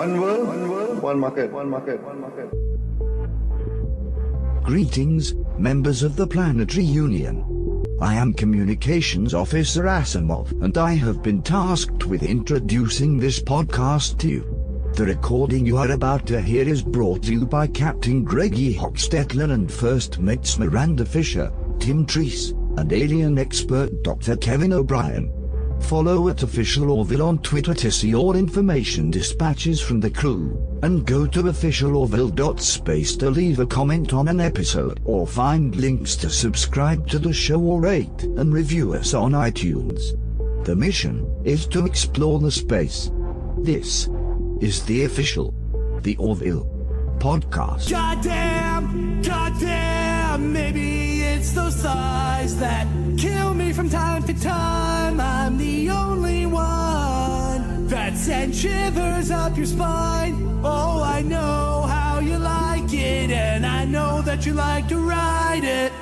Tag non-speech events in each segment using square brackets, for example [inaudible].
One world, one world, one market, one market, one market. Greetings, members of the Planetary Union. I am Communications Officer Asimov, and I have been tasked with introducing this podcast to you. The recording you are about to hear is brought to you by Captain Greggy Hochstetler and First Mates Miranda Fisher, Tim Treese, and alien expert Dr. Kevin O'Brien. Follow at Official Orville on Twitter to see all information dispatches from the crew, and go to officialorville.space to leave a comment on an episode or find links to subscribe to the show or rate and review us on iTunes. The mission is to explore the space. This is the official, the Orville podcast. Goddamn, goddamn, it's those thighs that kill me from time to time. I'm the only one that sends shivers up your spine. Oh, I know how you like it, and I know that you like to ride it.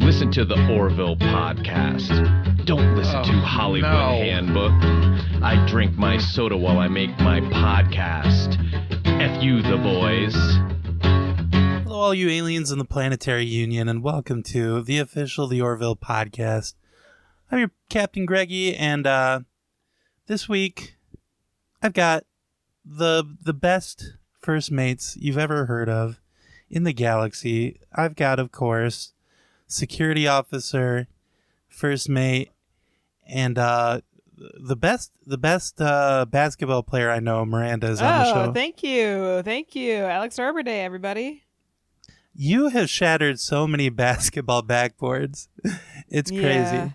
Listen to the Orville podcast. Don't listen to oh, Hollywood no. Handbook. I drink my soda while I make my podcast. F you, the boys. All you aliens in the Planetary Union, and welcome to the official The Orville podcast. I'm your Captain Greggy, and uh, this week I've got the the best first mates you've ever heard of in the galaxy. I've got, of course, security officer, first mate, and uh, the best the best uh, basketball player I know, Miranda, is on the Oh, show. thank you. Thank you. Alex Arbor Day, everybody. You have shattered so many [laughs] basketball backboards. It's crazy. Yeah.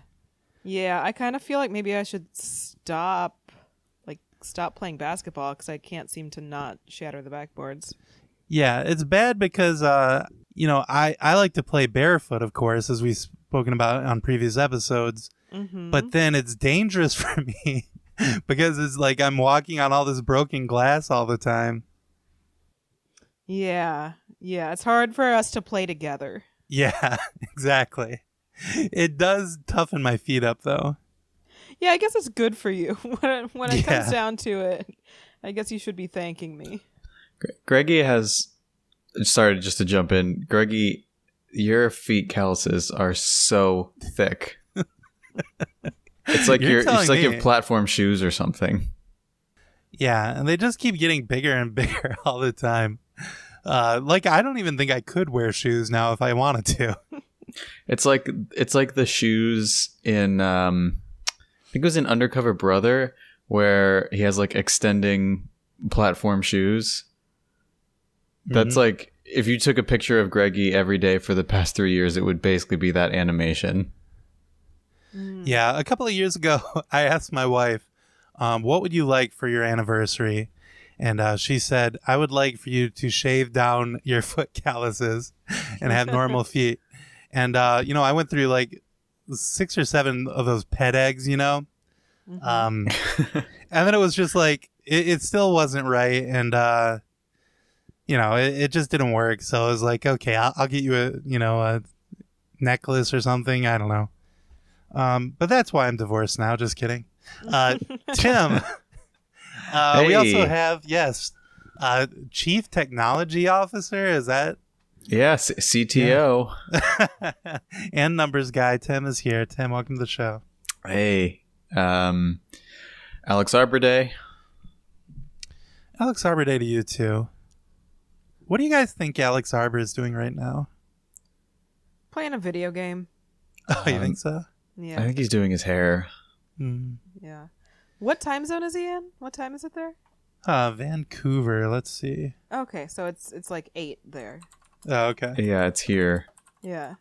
Yeah, I kind of feel like maybe I should stop, like, stop playing basketball because I can't seem to not shatter the backboards. Yeah, it's bad because uh, you know, I I like to play barefoot, of course, as we've spoken about on previous episodes. Mm-hmm. But then it's dangerous [laughs] for me because it's like I'm walking on all this broken glass all the time. yeah, yeah, it's hard for us to play together. Yeah, [laughs] exactly. It does toughen my feet up though. Yeah, I guess it's good for you [laughs] when it, when it Yeah. comes down to it. I guess you should be thanking me. Gre- Greggy has. Sorry, just to jump in. Greggy, your feet calluses are so thick. [laughs] it's like You're your telling it's like me. your platform shoes or something. Yeah, and they just keep getting bigger and bigger all the time. Uh, like I don't even think I could wear shoes now if I wanted to. [laughs] It's like it's like the shoes in um I think it was in Undercover Brother where he has like extending platform shoes. That's Mhm. like if you took a picture of Greggy every day for the past 3 years it would basically be that animation. Yeah, a couple of years ago, [laughs] I asked my wife, um, "What would you like for your anniversary?" And uh, she said, "I would like for you to shave down your [laughs] foot calluses and have normal [laughs] feet." And uh, you know, I went through like six or seven of those pet eggs, you know, um, [laughs] and then it was just like it, it still wasn't right, and uh, you know, it, it just didn't work. So I was like, "Okay, I'll, I'll get you a you know a necklace or something." I don't know. Um, but that's why I'm divorced now. Just kidding. Uh, Tim, uh, we also have yes, uh, chief technology officer. Is that Yeah, C- [laughs] CTO. and numbers guy? Tim is here. Tim, welcome to the show. Hey, um, Alex Arbor Day. Alex Arbor Day to you too. What do you guys think Alex Arbor is doing right now? Playing a video game. Oh, you Um, think so? Yeah, I think he's doing his hair. Hmm. yeah. What time zone is he in? What time is it there? Uh, Vancouver. Let's see. Okay, so it's it's like eight there. Oh, okay. Yeah, it's here. Yeah.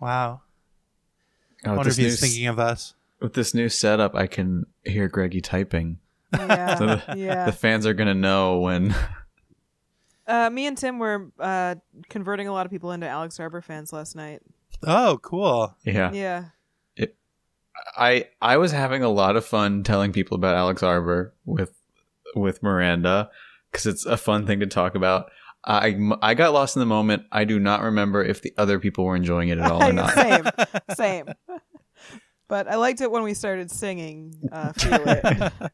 Wow. Oh, I with, wonder if this new, he's s- thinking of us. with this new setup, I can hear Greggy typing. Yeah. [laughs] So the, yeah. the fans are gonna know when. [laughs] Uh, me and Tim were uh, converting a lot of people into Alex Arbor fans last night. Oh, cool. yeah. Yeah. I I was having a lot of fun telling people about Alex Arbor with with Miranda because it's a fun thing to talk about. I I got lost in the moment. I do not remember if the other people were enjoying it at all or [laughs] not. same, [laughs] same. But I liked it when we started singing uh, "Feel It." [laughs]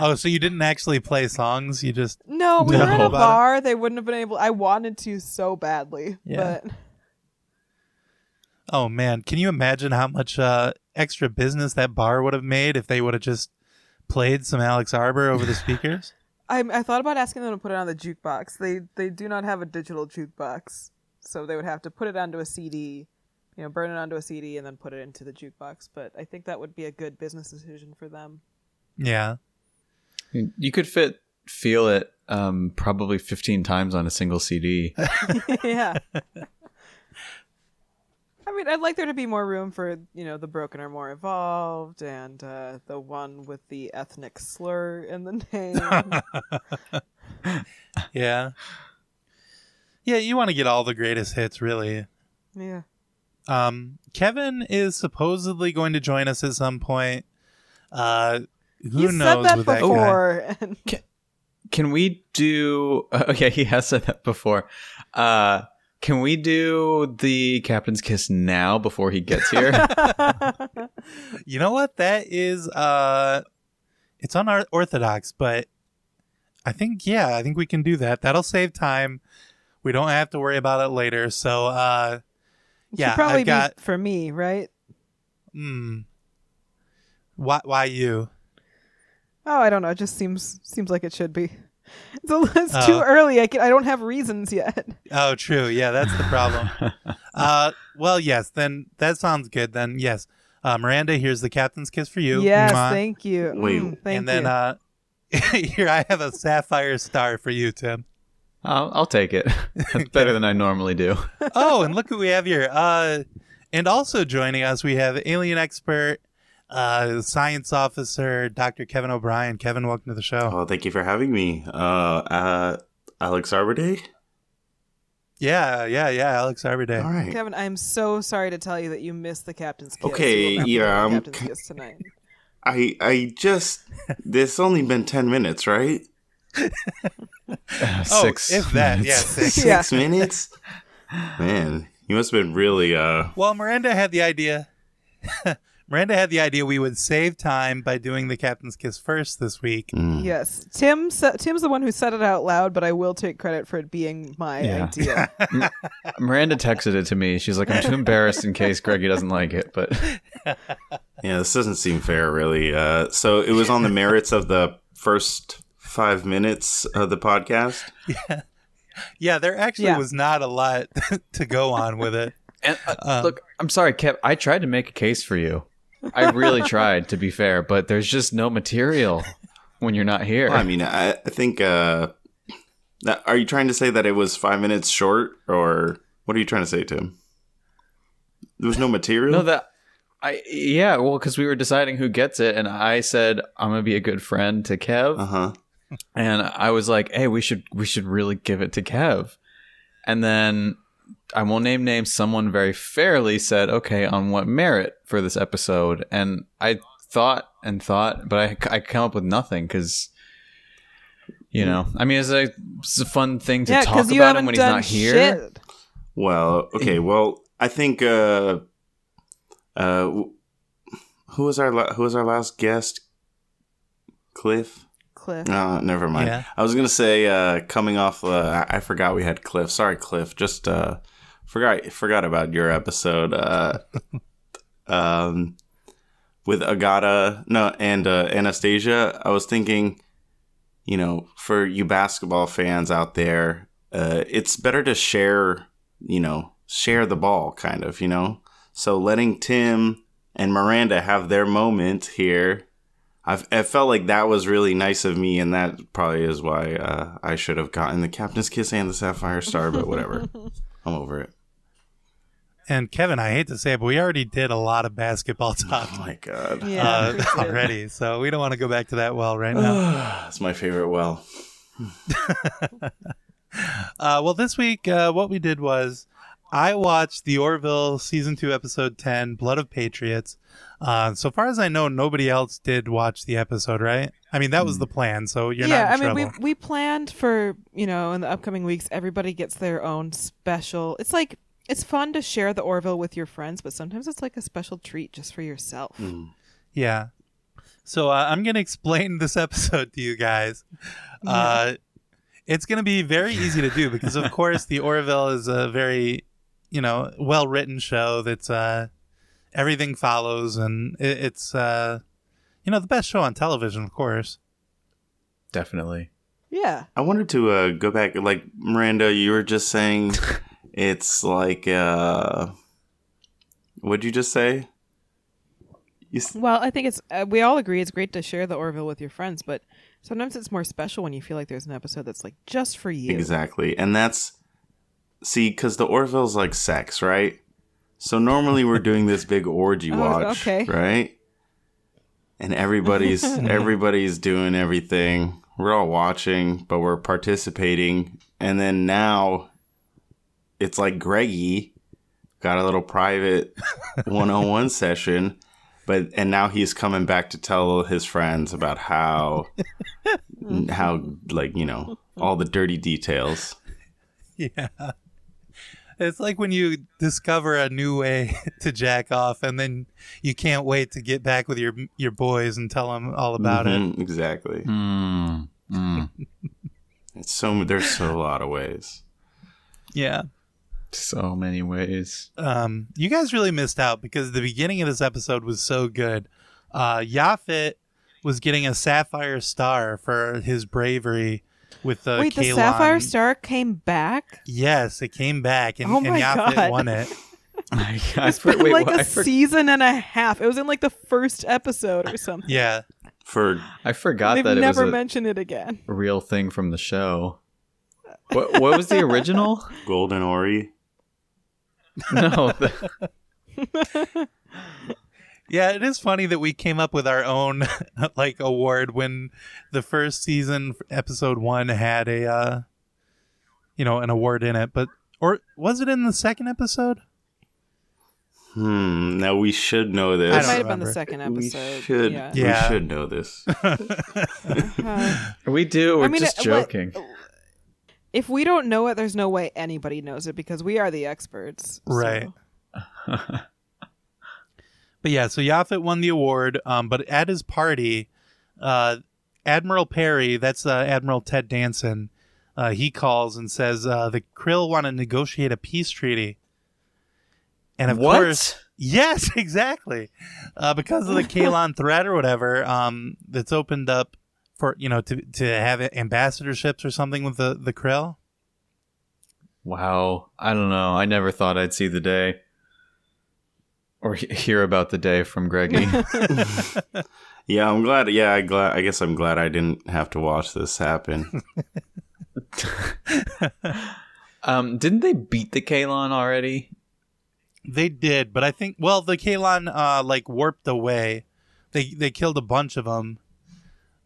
Oh, so you didn't actually play songs? You just No, we No. were in a About it. bar. They wouldn't have been able. I wanted to so badly, Yeah. but Oh man, can you imagine how much uh, extra business that bar would have made if they would have just played some Alex Arbor over the speakers? [laughs] I, I thought about asking them to put it on the jukebox. They they do not have a digital jukebox, so they would have to put it onto a CD, you know, burn it onto a CD and then put it into the jukebox. But I think that would be a good business decision for them. yeah. You could fit feel it um, probably 15 times on a single CD. [laughs] yeah. [laughs] I mean, I'd like there to be more room for you know the broken or more evolved, and uh, the one with the ethnic slur in the name. [laughs] Yeah. Yeah, you want to get all the greatest hits, really. yeah. Um, Kevin is supposedly going to join us at some point. Uh, who you knows said that with that guy? before, and Can we do? [laughs] Okay, he has said that before. Uh, can we do the captain's kiss now before he gets here? [laughs] You know what? That is uh, it's unorthodox, but I think yeah, I think we can do that. That'll save time. We don't have to worry about it later. So uh, It yeah, should probably I've got. be for me, right? Hmm. Why? Why you? Oh, I don't know. It just seems seems like it should be. [laughs] It's, a, it's Oh. too early. I can, I don't have reasons yet. Oh, true. Yeah, that's the problem. [laughs] uh, well, yes. Then that sounds good. Then yes, uh, Miranda, here's the captain's kiss for you. yes, Mwah. thank you. Wait. Mm, thank and then you. uh, [laughs] here I have a sapphire star for you, Tim. I'll, I'll take it. That's better than I normally do. oh, and look who we have here. Uh, and also joining us, we have alien expert, uh, science officer, Dr. Kevin O'Brien. Kevin, welcome to the show. Oh, thank you for having me. Uh, uh Alex Arbor Day? Yeah, yeah, yeah. Alex Arbiday. All right. Kevin, I'm so sorry to tell you that you missed the captain's kiss. Okay, You will yeah, the I'm captain's ki- kiss tonight. [laughs] I I just this only been ten minutes, right? [laughs] Oh, Six. if that, minutes. yeah, six. [laughs] Yeah. Six minutes? Man, you must have been really uh Well, Miranda had the idea. Miranda had the idea we would save time by doing the captain's kiss first this week. mm. Yes, Tim. sa- Tim's the one who said it out loud, but I will take credit for it being my Yeah. idea. [laughs] Miranda texted it to me. She's like, I'm too embarrassed in case Greggy doesn't like it. But [laughs] Yeah, this doesn't seem fair really. Uh so it was on the merits of the first five minutes of the podcast. [laughs] Yeah, there actually Yeah. was not a lot to go on with it. and, uh, Um, look, I'm sorry, Kev. I tried to make a case for you. I really tried, to be fair, but there's just no material when you're not here. Well, I mean, I, I think uh that, are you trying to say that it was five minutes short or what are you trying to say, Tim? There was no material? No, that I yeah, well, because we were deciding who gets it, and I said I'm gonna be a good friend to Kev, uh-huh. and I was like, hey, we should we should really give it to Kev, and then I won't name names. Someone very fairly said, okay, on what merit for this episode, and I thought and thought, but I I come up with nothing because. You know, I mean, it's a, it's a fun thing to yeah, talk about him when he's done not here. Well, okay. Well, I think uh, uh, who was our la- who was our last guest? Cliff. Cliff. Uh, never mind. Yeah. I was gonna say uh, coming off. Uh, I-, I forgot we had Cliff. Sorry, Cliff. Just uh, forgot forgot about your episode. Uh, [laughs] um, with Agata, no, and uh, Anastasia. I was thinking, you know, for you basketball fans out there, uh, it's better to share. You know, share the ball, kind of. You know, so letting Tim and Miranda have their moment here. I've, I felt like that was really nice of me, and that probably is why uh, I should have gotten the Captain's Kiss and the Sapphire Star, but whatever. [laughs] I'm over it. And Kevin, I hate to say it, but we already did a lot of basketball [laughs] talk Oh my god. Yeah, uh, [laughs] already, so we don't want to go back to that well right now. [sighs] it's my favorite well. [laughs] Uh, well, this week, uh, what we did was I watched the Orville season two, episode ten, "Blood of Patriots." Uh, so far as I know, nobody else did watch the episode, right? I mean, that was the plan, so you're yeah, not Yeah, I mean, trouble. we we planned for you know in the upcoming weeks, everybody gets their own special. It's like it's fun to share the Orville with your friends, but sometimes it's like a special treat just for yourself. Yeah. So uh, I'm going to explain this episode to you guys. Uh, it's going to be very easy to do because, of course, the Orville is a very, you know, well written show that's uh, everything follows, and it, it's, uh, you know, the best show on television, of course. Definitely. Yeah. I wanted to uh, go back. Like Miranda, you were just saying, [laughs] it's like uh, what'd you just say? You s- Well, I think it's uh, we all agree it's great to share the Orville with your friends, but sometimes it's more special when you feel like there's an episode that's like just for you. Exactly. And that's see cuz the Orville's like sex, right? So normally we're doing this big orgy [laughs] Oh, watch, okay. right? And everybody's [laughs] everybody's doing everything. We're all watching, but we're participating. And then now it's like Greggy got a little private [laughs] one-on-one session, but and now he's coming back to tell his friends about how [laughs] how like, you know, all the dirty details. Yeah. It's like when you discover a new way [laughs] to jack off, and then you can't wait to get back with your your boys and tell them all about it. Mhm, Exactly. Mm. Mm. It's so there's so a lot of ways. Yeah. So many ways. Um, you guys really missed out because the beginning of this episode was so good. Uh, Yaphit was getting a sapphire star for his bravery with the Wait, the Sapphire Star came back? Yes, it came back and, Oh and my Yaphit God. won it. [laughs] I, I It's been wait, like what? a I, for- season and a half. It was in like the first episode or something. Yeah. For I forgot They've that it was never a mentioned it again. real thing from the show. What, what was the original? [laughs] Golden Ori. No, the- [laughs] [laughs] Yeah, it is funny that we came up with our own [laughs] like award when the first season episode 1 had a uh you know, an award in it, but or was it in the second episode? Hmm. Now we should know this. It don't might have been the remember. second we episode. should. Yeah. Yeah. We should know this. Uh, we do. We're I mean, just it- joking. If we don't know it, there's no way anybody knows it because we are the experts. so- Right. [laughs] But yeah, so Yaphit won the award. Um, but at his party, uh, Admiral Perry, that's uh, Admiral Ted Danson, uh, he calls and says uh, the Krill want to negotiate a peace treaty. And of What? course, yes, [laughs] exactly, uh, because of the [laughs] Kaylon threat or whatever, um, that's opened up for you know to to have ambassadorships or something with the the Krill. Wow. I don't know. I never thought I'd see the day or he- hear about the day from Greggy. [laughs] [laughs] Yeah, I'm glad. Yeah, I glad. I guess I'm glad I didn't have to watch this happen. [laughs] um, didn't they beat the Kaylon already? They did, but I think well, the Kaylon uh like warped away. They they killed a bunch of them,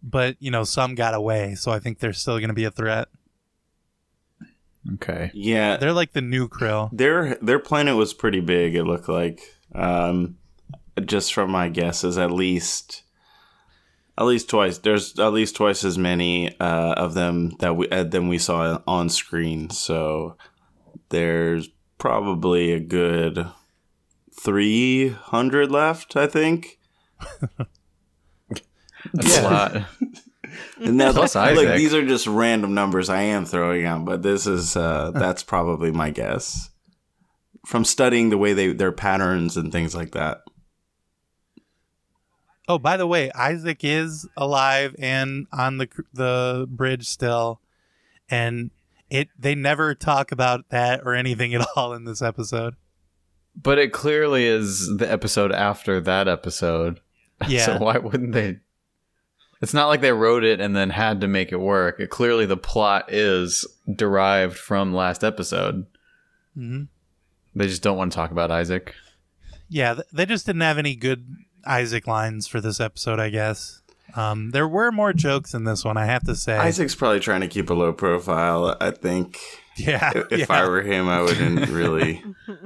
but you know some got away. So I think they're still going to be a threat. Okay. Yeah, They're like the new Krill. their their planet was pretty big. It looked like, um, just from my guesses, at least, at least twice. There's at least twice as many uh, of them that we uh, than we saw on screen. So there's probably a good three hundred left. I think. [laughs] That's a lot. [laughs] And that's Plus like Isaac. these are just random numbers I am throwing out, but this is uh that's probably my guess from studying the way they their patterns and things like that. Oh, by the way, Isaac is alive and on the the bridge still, and it they never talk about that or anything at all in this episode. But it clearly is the episode after that episode. [laughs] Yeah. so why wouldn't they? It's not like they wrote it and then had to make it work. It, clearly, the plot is derived from last episode. hmm They just don't want to talk about Isaac. Yeah, they just didn't have any good Isaac lines for this episode, I guess. Um, there were more jokes in this one, I have to say. Isaac's probably trying to keep a low profile. I think yeah, if, if yeah. I were him, I wouldn't really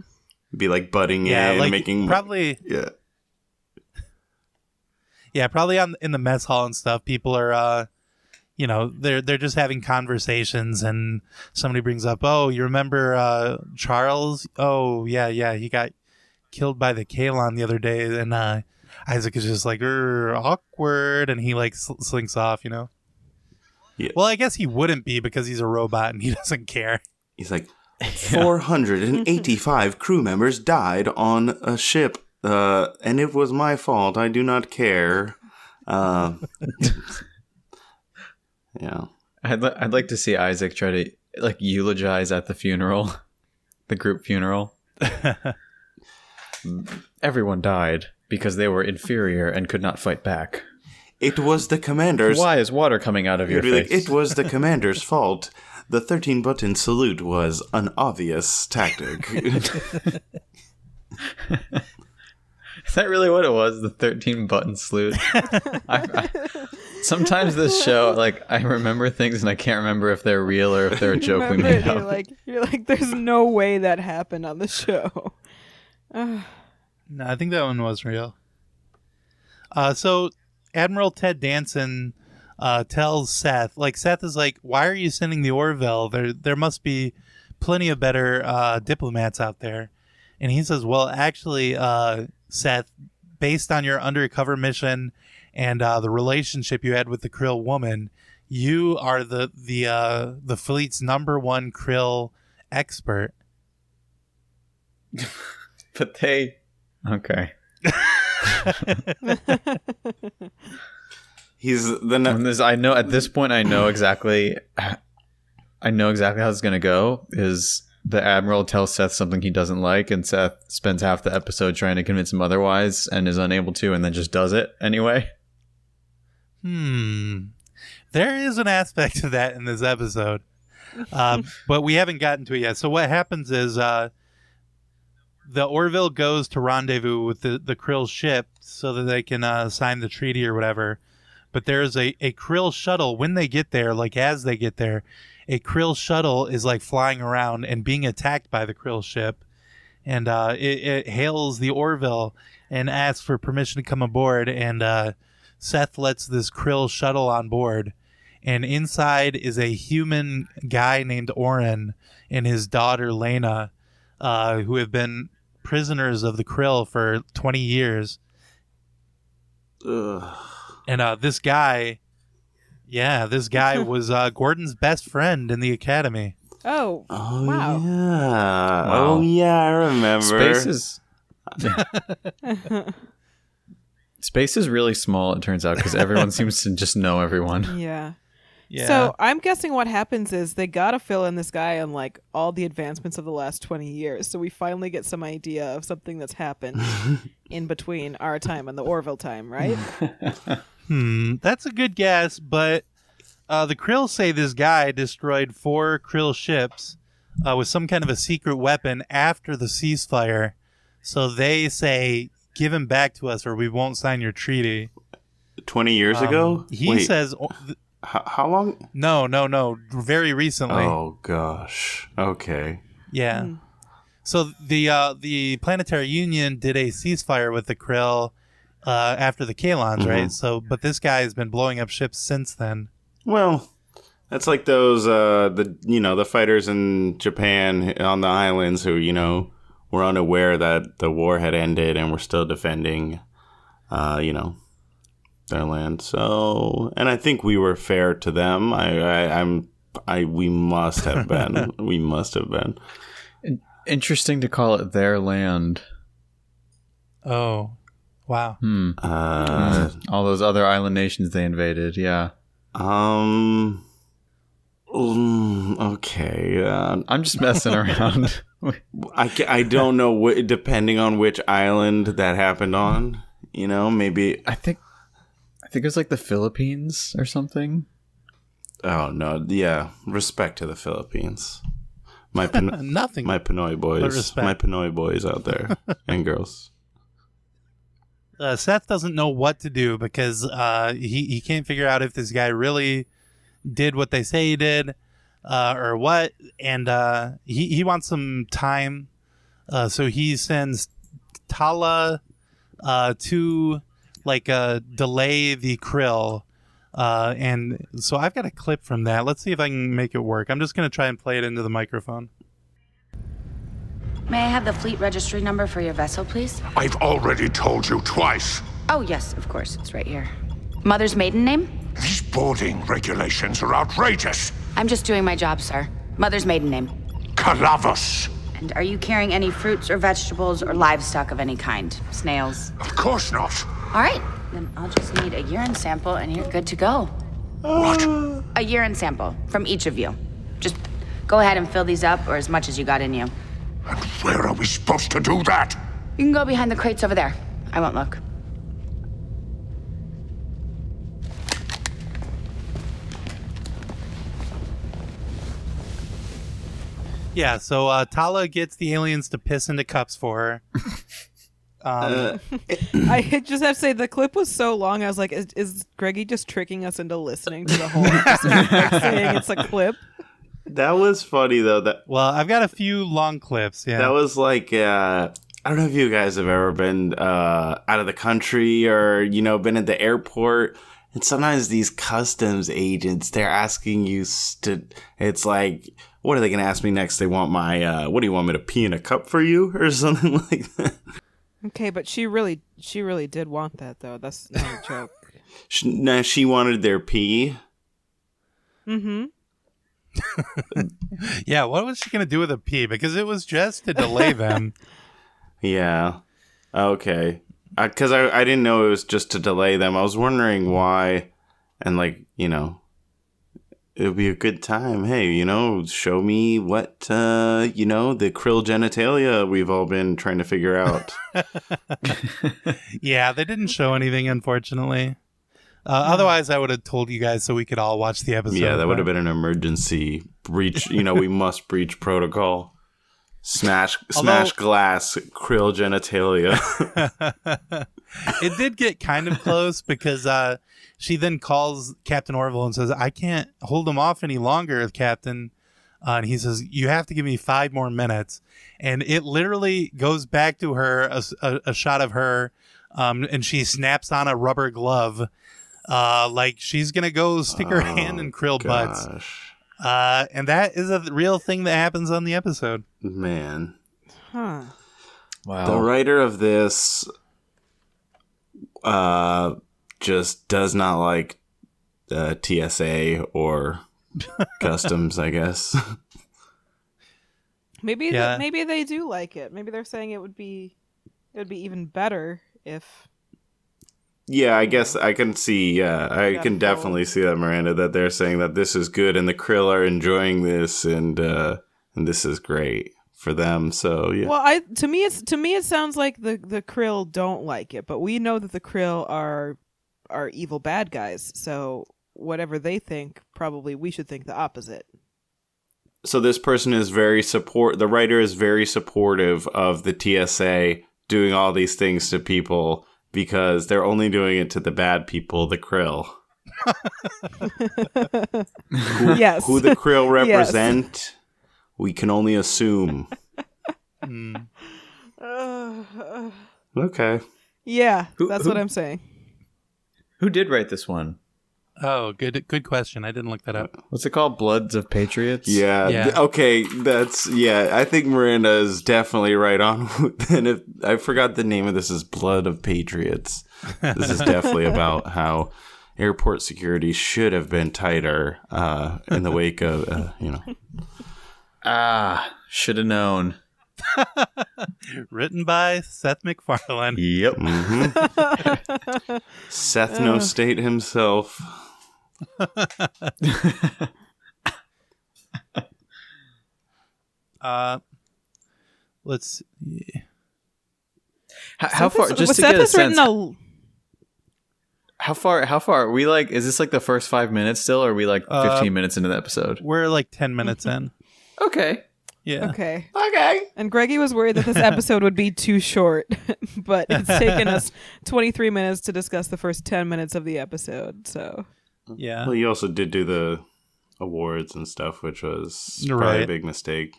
[laughs] be like butting yeah, in, like making probably, yeah. Yeah, probably on in the mess hall and stuff. People are, uh, you know, they're they're just having conversations, and somebody brings up, "Oh, you remember uh, Charles? Oh, yeah, yeah, he got killed by the Kaylon the other day." And uh, Isaac is just like "Er, awkward, and he like sl- slinks off. You know. Yeah. Well, I guess he wouldn't be because he's a robot and he [laughs] doesn't care. He's like, [laughs] 485 crew members died on a ship, uh, and it was my fault. I do not care. Uh, [laughs] yeah. I'd li- I'd like to see Isaac try to like eulogize at the funeral, [laughs] the group funeral. [laughs] Everyone died because they were inferior and could not fight back. It was the commander's. Why is water coming out of your He'd like, it was the commander's fault. The 13 button salute was an obvious tactic. Is that really what it was? The thirteen button sleuth? [laughs] I, I, sometimes this show, like, I remember things and I can't remember if they're real or if they're a joke we made it, you're like you're like there's no way that happened on the show. [sighs] No, I think that one was real. Uh, so Admiral Ted Danson uh, tells Seth, like Seth is like, "Why are you sending the Orville? There, there must be plenty of better uh, diplomats out there." And he says, "Well, actually, uh, Seth, based on your undercover mission and uh, the relationship you had with the Krill woman, you are the the uh, the fleet's number one Krill expert." [laughs] But they, okay. [laughs] He's the ne- this, I know at this point, I know exactly. I know exactly how it's gonna go. Is the admiral tells Seth something he doesn't like, and Seth spends half the episode trying to convince him otherwise, and is unable to, and then just does it anyway. Hmm. There is an aspect of that in this episode, um, [laughs] but we haven't gotten to it yet. So what happens is uh, the Orville goes to rendezvous with the the Krill ship so that they can uh, sign the treaty or whatever. But there's a a Krill shuttle when they get there, like as they get there, a Krill shuttle is like flying around and being attacked by the Krill ship, and uh, it, it hails the Orville and asks for permission to come aboard and. Uh, Seth lets this krill shuttle on board, and inside is a human guy named Orrin and his daughter Lena, uh, who have been prisoners of the krill for 20 years. Ugh. And uh, this guy, yeah, this guy [laughs] was uh, Gordon's best friend in the academy. Oh, Oh Wow. yeah. Oh yeah, I remember. Space is. [laughs] Space is really small. It turns out because everyone [laughs] seems to just know everyone. yeah. Yeah. So I'm guessing what happens is they gotta fill in this guy on like all the advancements of the last 20 years. So we finally get some idea of something that's happened in between our time and the Orville time, right? Hmm, that's a good guess, but uh, the Krill say this guy destroyed four Krill ships uh, with some kind of a secret weapon after the ceasefire. So they say, "Give him back to us, or we won't sign your treaty." 20 years ago? Um, he Wait, says, th- h- how long? "No, no, no, very recently." Oh gosh. Okay. Yeah. So the uh, the Planetary Union did a ceasefire with the Krill uh, after the Kaylons, Mm-hmm. right? So, but this guy has been blowing up ships since then. Well, that's like those uh the you know, the fighters in Japan on the islands who, you know, were unaware that the war had ended and were still defending uh, you know, their land. So, and I think we were fair to them. I, I I'm I we must have [laughs] been. we must have been. Interesting to call it their land. Oh, wow. Hmm. Uh All those other island nations they invaded. Yeah. um mm, okay. Uh, I'm just messing [laughs] around. I, I don't know wh- depending on which island that happened on. You know, maybe. I think. I think it was like the Philippines or something. Oh no, yeah. Respect to the Philippines. My [laughs] Pin- Nothing. my Pinoy boys, my Pinoy boys out there [laughs] and girls. Uh, Seth doesn't know what to do because uh, he he can't figure out if this guy really did what they say he did uh, or what, and uh, he he wants some time, uh, so he sends Talla uh, to like delay the krill. And so I've got a clip from that. Let's see if I can make it work. I'm just going to try and play it into the microphone. May I have the fleet registry number for your vessel, please? I've already told you twice. Oh, yes, of course. It's right here. Mother's maiden name? These boarding regulations are outrageous. I'm just doing my job, sir. Mother's maiden name. Calavos. And are you carrying any fruits or vegetables or livestock of any kind? Snails? Of course not. All right, then I'll just need a urine sample and you're good to go. What? A urine sample from each of you. Just go ahead and fill these up or as much as you got in you. And where are we supposed to do that? You can go behind the crates over there. I won't look. Yeah, so uh, Talla gets the aliens to piss into cups for her. [laughs] Um, [laughs] I just have to say the clip was so long. I was like, is, is Greggy just tricking us into listening to the whole episode, like saying it's a clip? That was funny though. That well, I've got a few long clips. Yeah, that was like uh, I don't know if you guys have ever been uh, out of the country or you know been at the airport. And sometimes these customs agents, they're asking you to. It's like, what are they going to ask me next? They want my. Uh, what do you want me to pee in a cup for you [laughs] or something like that? Okay, but she really, she really did want that though. That's not a joke. [laughs] She, no, she wanted their pee. mm-hmm. [laughs] yeah. What was she gonna do with a pee? Because it was just to delay them. [laughs] Yeah. Okay. Because I, I didn't know it was just to delay them. I was wondering why, and like you know, it would be a good time. Hey, you know, show me what uh, you know the krill genitalia we've all been trying to figure out. [laughs] yeah, they didn't show anything, unfortunately. Uh, otherwise, I would have told you guys so we could all watch the episode. yeah, that would have been an emergency breach. You know, we must breach protocol. Smash, [laughs] smash glass, krill genitalia. [laughs] it did get kind of close because uh, she then calls Captain Orville and says, "I can't hold him off any longer, Captain." Uh, and he says, "You have to give me five more minutes." And it literally goes back to her a, a, a shot of her, um, and she snaps on a rubber glove, uh, like she's gonna go stick her hand in krill butts. Uh, and that is a real thing that happens on the episode. man. Huh. Wow. The writer of this uh just does not like uh, TSA or [laughs] customs, I guess. Maybe, Yeah. th- maybe they do like it. Maybe they're saying it would be, it would be even better if. Yeah, I guess I can see. Yeah, I can definitely see that Miranda that they're saying that this is good and the krill are enjoying this and uh and this is great for them. So yeah, Well, I to me it's to me it sounds like the the krill don't like it, but we know that the krill are are evil bad guys. So whatever they think, probably we should think the opposite. so this person is very support the writer is very supportive of the TSA doing all these things to people because they're only doing it to the bad people, the krill. [laughs] yes. Who the krill Yes. represent, we can only assume. Mm. Uh, Okay. yeah, Who- that's who- what I'm saying. Who did write this one? Oh, good, good question. I didn't look that up. What's it called? Bloods of Patriots? Yeah. Yeah. th- okay. That's yeah. I think Miranda is definitely right on. [laughs] and if I forgot the name of this is Blood of Patriots. This is definitely [laughs] about how airport security should have been tighter uh, in the wake of uh, you know. Ah, should have known. [laughs] Written by Seth MacFarlane. Yep. Mhm. Seth No State himself. [laughs] Uh, let's. See. How, how far? has- Just to get a sense. a- How far? How far? Are we like? Is this like the first five minutes still, or are we like Uh, fifteen minutes into the episode? We're like ten minutes in. Okay. Yeah. Okay. Okay. And Greggy was worried that this episode would be too short, [laughs] but it's taken us [laughs] 23 minutes to discuss the first 10 minutes of the episode. So, Yeah. Well, you also did do the awards and stuff, which was probably a big mistake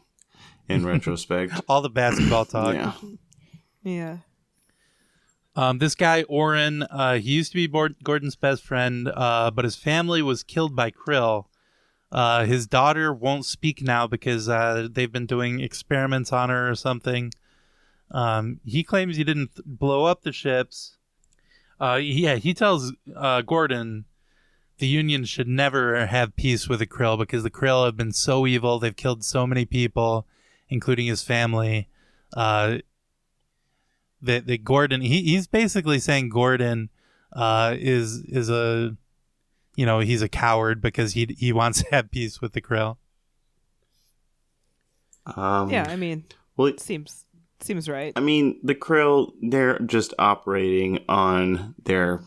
in [laughs] retrospect. All the basketball talk. yeah. yeah. Um, this guy Orrin, uh, he used to be Bor- Gordon's best friend, uh, but his family was killed by Krill. Uh, his daughter won't speak now because uh, they've been doing experiments on her or something. Um, he claims he didn't th- blow up the ships. Uh, yeah, he tells uh, Gordon the Union should never have peace with the Krill because the Krill have been so evil. They've killed so many people, including his family. Uh, that that Gordon he, he's basically saying Gordon uh, is is a you know he's a coward because he he wants [laughs] to have peace with the Krill. Um, yeah, I mean, well, it seems seems right. I mean, the Krill, they're just operating on their,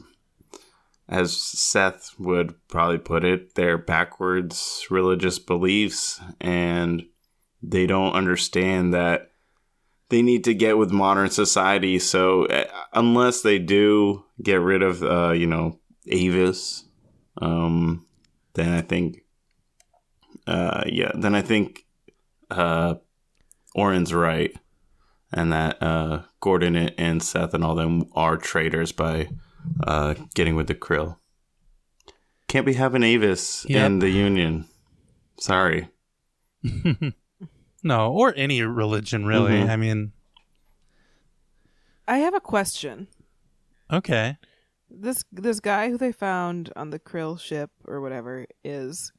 as Seth would probably put it, their backwards religious beliefs. And they don't understand that they need to get with modern society. So, uh, unless they do get rid of, uh, you know, Avis, um, then I think, uh, yeah, then I think, uh, Orrin's right and that uh, Gordon and Seth and all them are traitors by uh, getting with the Krill. Can't be having Avis Yep. in the Union. Sorry. [laughs] no, or any religion really. Mhm. I mean, I have a question. okay. This this guy who they found on the Krill ship or whatever is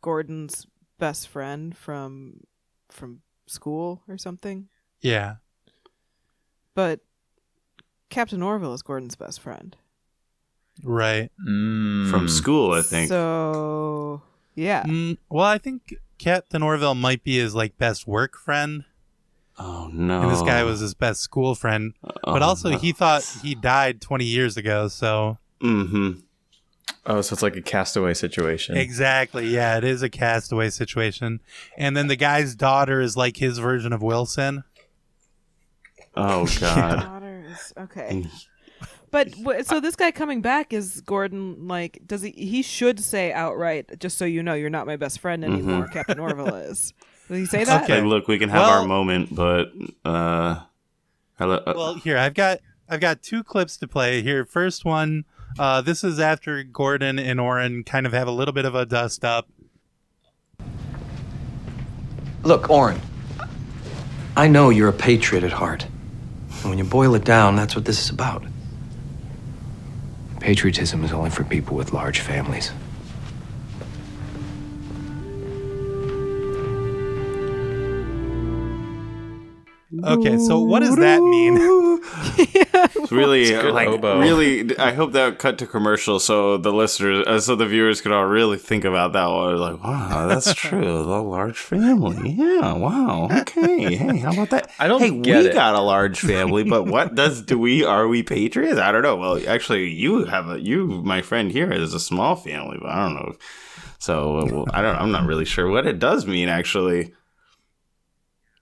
Gordon's best friend from from school or something. Yeah. But Captain Orville is Gordon's best friend. Right. From school, I think. So yeah. Mm, well, I think Captain Orville might be his like best work friend. Oh no! And this guy was his best school friend, Oh, but also no. he thought he died 20 years ago. So Mm-hmm. Oh, so it's like a castaway situation. exactly, yeah, it is a castaway situation. And then the guy's daughter is like his version of Wilson. Oh [laughs] God. Daughter is okay. But so this guy coming back is Gordon. Like, does he? He should say outright, just so you know, you're not my best friend anymore. Mhm. Captain Orville is. Does he say that? Okay, look, we can have Well- our moment, but uh, hello. uh, Well, here I've got I've got two clips to play here. First one, uh, this is after Gordon and Orrin kind of have a little bit of a dust up. Look, Orrin, I know you're a patriot at heart. And when you boil it down, that's what this is about. Patriotism is only for people with large families. Okay, so what does that mean? [laughs] It's really, It's like, oboe. really. I hope that cut to commercial so the listeners, uh, so the viewers could all really think about that one. Like, wow, that's [laughs] true. The large family. Yeah. Wow. Okay. Hey, how about that? I don't Hey, get we it. got a large family, but what [laughs] does do we? Are we patriots? I don't know. Well, actually, you have a you, my friend here, is a small family, but I don't know. So uh, well, I don't. I'm not really sure what it does mean. Actually,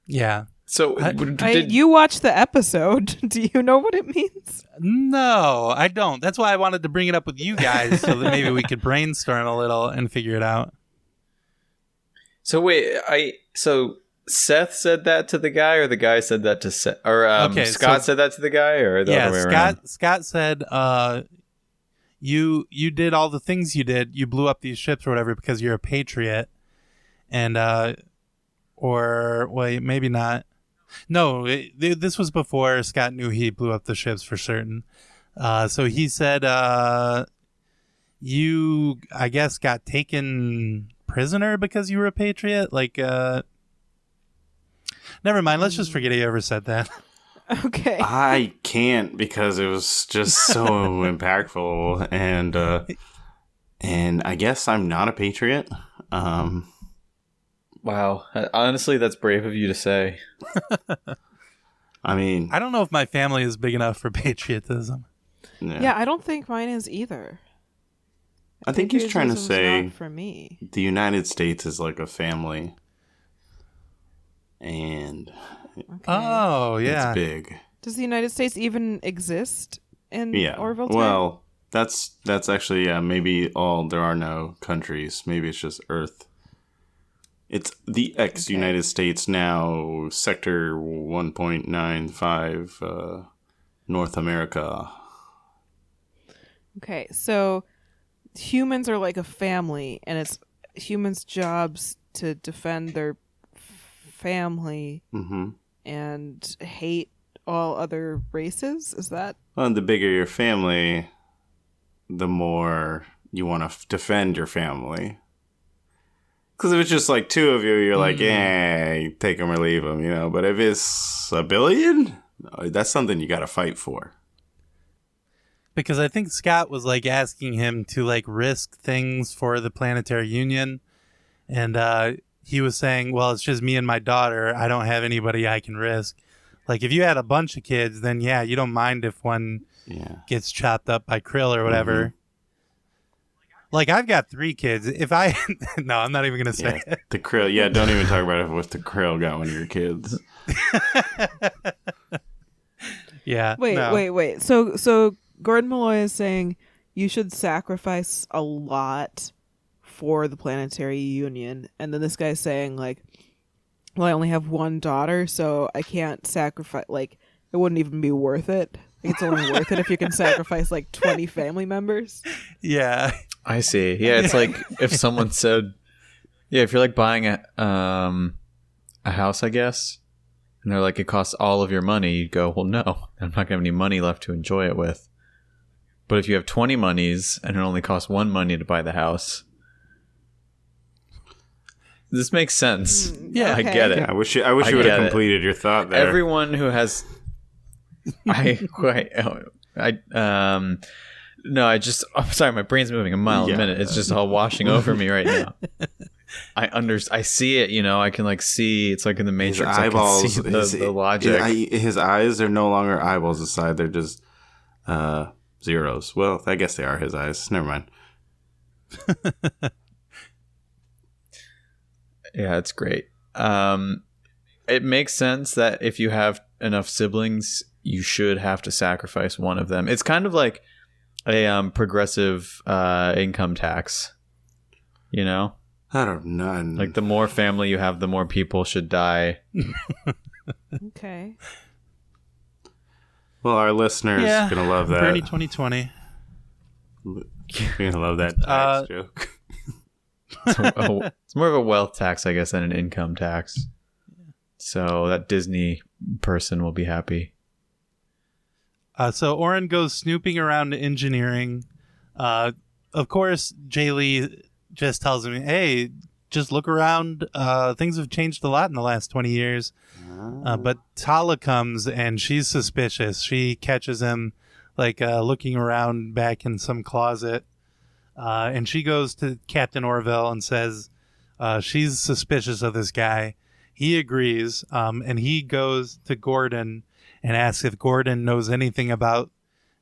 Yeah. So I, did you watched the episode. [laughs] Do you know what it means? No, I don't. That's why I wanted to bring it up with you guys so that maybe we could brainstorm a little and figure it out. [laughs] So wait, I so Seth said that to the guy, or the guy said that to Seth, or um, Okay, Scott so- said that to the guy, or the yeah, other way Scott around. Scott said uh you you did all the things you did. You blew up these ships or whatever because you're a patriot. And uh or wait, maybe not. No, it, th- this was before Scott knew he blew up the ships for certain. Uh so he said uh you I guess got taken prisoner because you were a patriot like uh Never mind. Let's just forget he ever said that. [laughs] Okay. I can't because it was just so [laughs] impactful, and uh, and I guess I'm not a patriot. Um, Wow, uh, honestly, that's brave of you to say. I mean, I don't know if my family is big enough for [laughs] patriotism. Yeah. I don't think mine is either. I think he's trying to say for me. the United States is like a family, and Oh, yeah. it's big. Does the United States even exist in Yeah. Orville time? Well, that's that's actually yeah. Maybe all there are no countries. Maybe it's just Earth. It's the ex United States now, Sector one point nine five, uh, North America. Okay, so humans are like a family, and it's humans' jobs to defend their family Mm-hmm. and hate all other races. Is that Well, the bigger your family, the more you want to f- defend your family. Because if it's just like two of you, you're like, Mm. eh, take them or leave them, you know. But if it's a billion, that's something you got to fight for. because I think Scott was like asking him to like risk things for the planetary union, and uh, he was saying, "Well, it's just me and my daughter. I don't have anybody I can risk." Like if you had a bunch of kids, then yeah, you don't mind if one Yeah. gets chopped up by krill or whatever. Mm-hmm. Like I've got three kids. If I [laughs] no, I'm not even gonna say Yeah. it. The krill. Yeah, don't even talk about it if the krill got one of your kids. [laughs] Yeah. Wait, no. wait, wait. So, so Gordon Malloy is saying you should sacrifice a lot for the planetary union, and then this guy's saying like, "Well, I only have one daughter, so I can't sacrifice. Like, it wouldn't even be worth it. Like, it's only worth it if you can sacrifice like twenty family members." Yeah. I see. Yeah, it's like if someone said, "Yeah, if you're like buying a um a house, I guess," and they're like, "It costs all of your money," you'd go, "Well, no, I'm not gonna have any money left to enjoy it with." But if you have 20 monies and it only costs one money to buy the house, this makes sense. yeah, I get it. Yeah, I wish you, I wish I you would have get it. completed your thought there. Everyone who has, [laughs] I wait, I um, no, I just I'm sorry, my brain's moving a mile Yeah. a minute. It's just all washing over me right now. I under I see it, you know. I can like see it's like in the his Matrix. eyeballs, I can see the, his, the logic. His, his eyes are no longer eyeballs aside; they're just uh, zeros. Well, I guess they are his eyes. Never mind. [laughs] Yeah, it's great. Um, it makes sense that if you have enough siblings, you should have to sacrifice one of them. It's kind of like a um, progressive uh, income tax. You know, I don't know. like the more family you have, the more people should die. [laughs] Okay. well, our listeners Yeah. gonna love that. Bernie 2020. You're gonna love that tax Uh, joke. [laughs] It's, a- it's more of a wealth tax, I guess, than an income tax. So that Disney person will be happy. Uh, so Orrin goes snooping around engineering. Uh, of course, Jay Lee just tells him, "Hey, just look around. Uh, things have changed a lot in the last twenty years." Uh, but Talla comes and she's suspicious. She catches him like uh, looking around back in some closet, uh, and she goes to Captain Orville and says uh, she's suspicious of this guy. He agrees, um, and he goes to Gordon and asks if Gordon knows anything about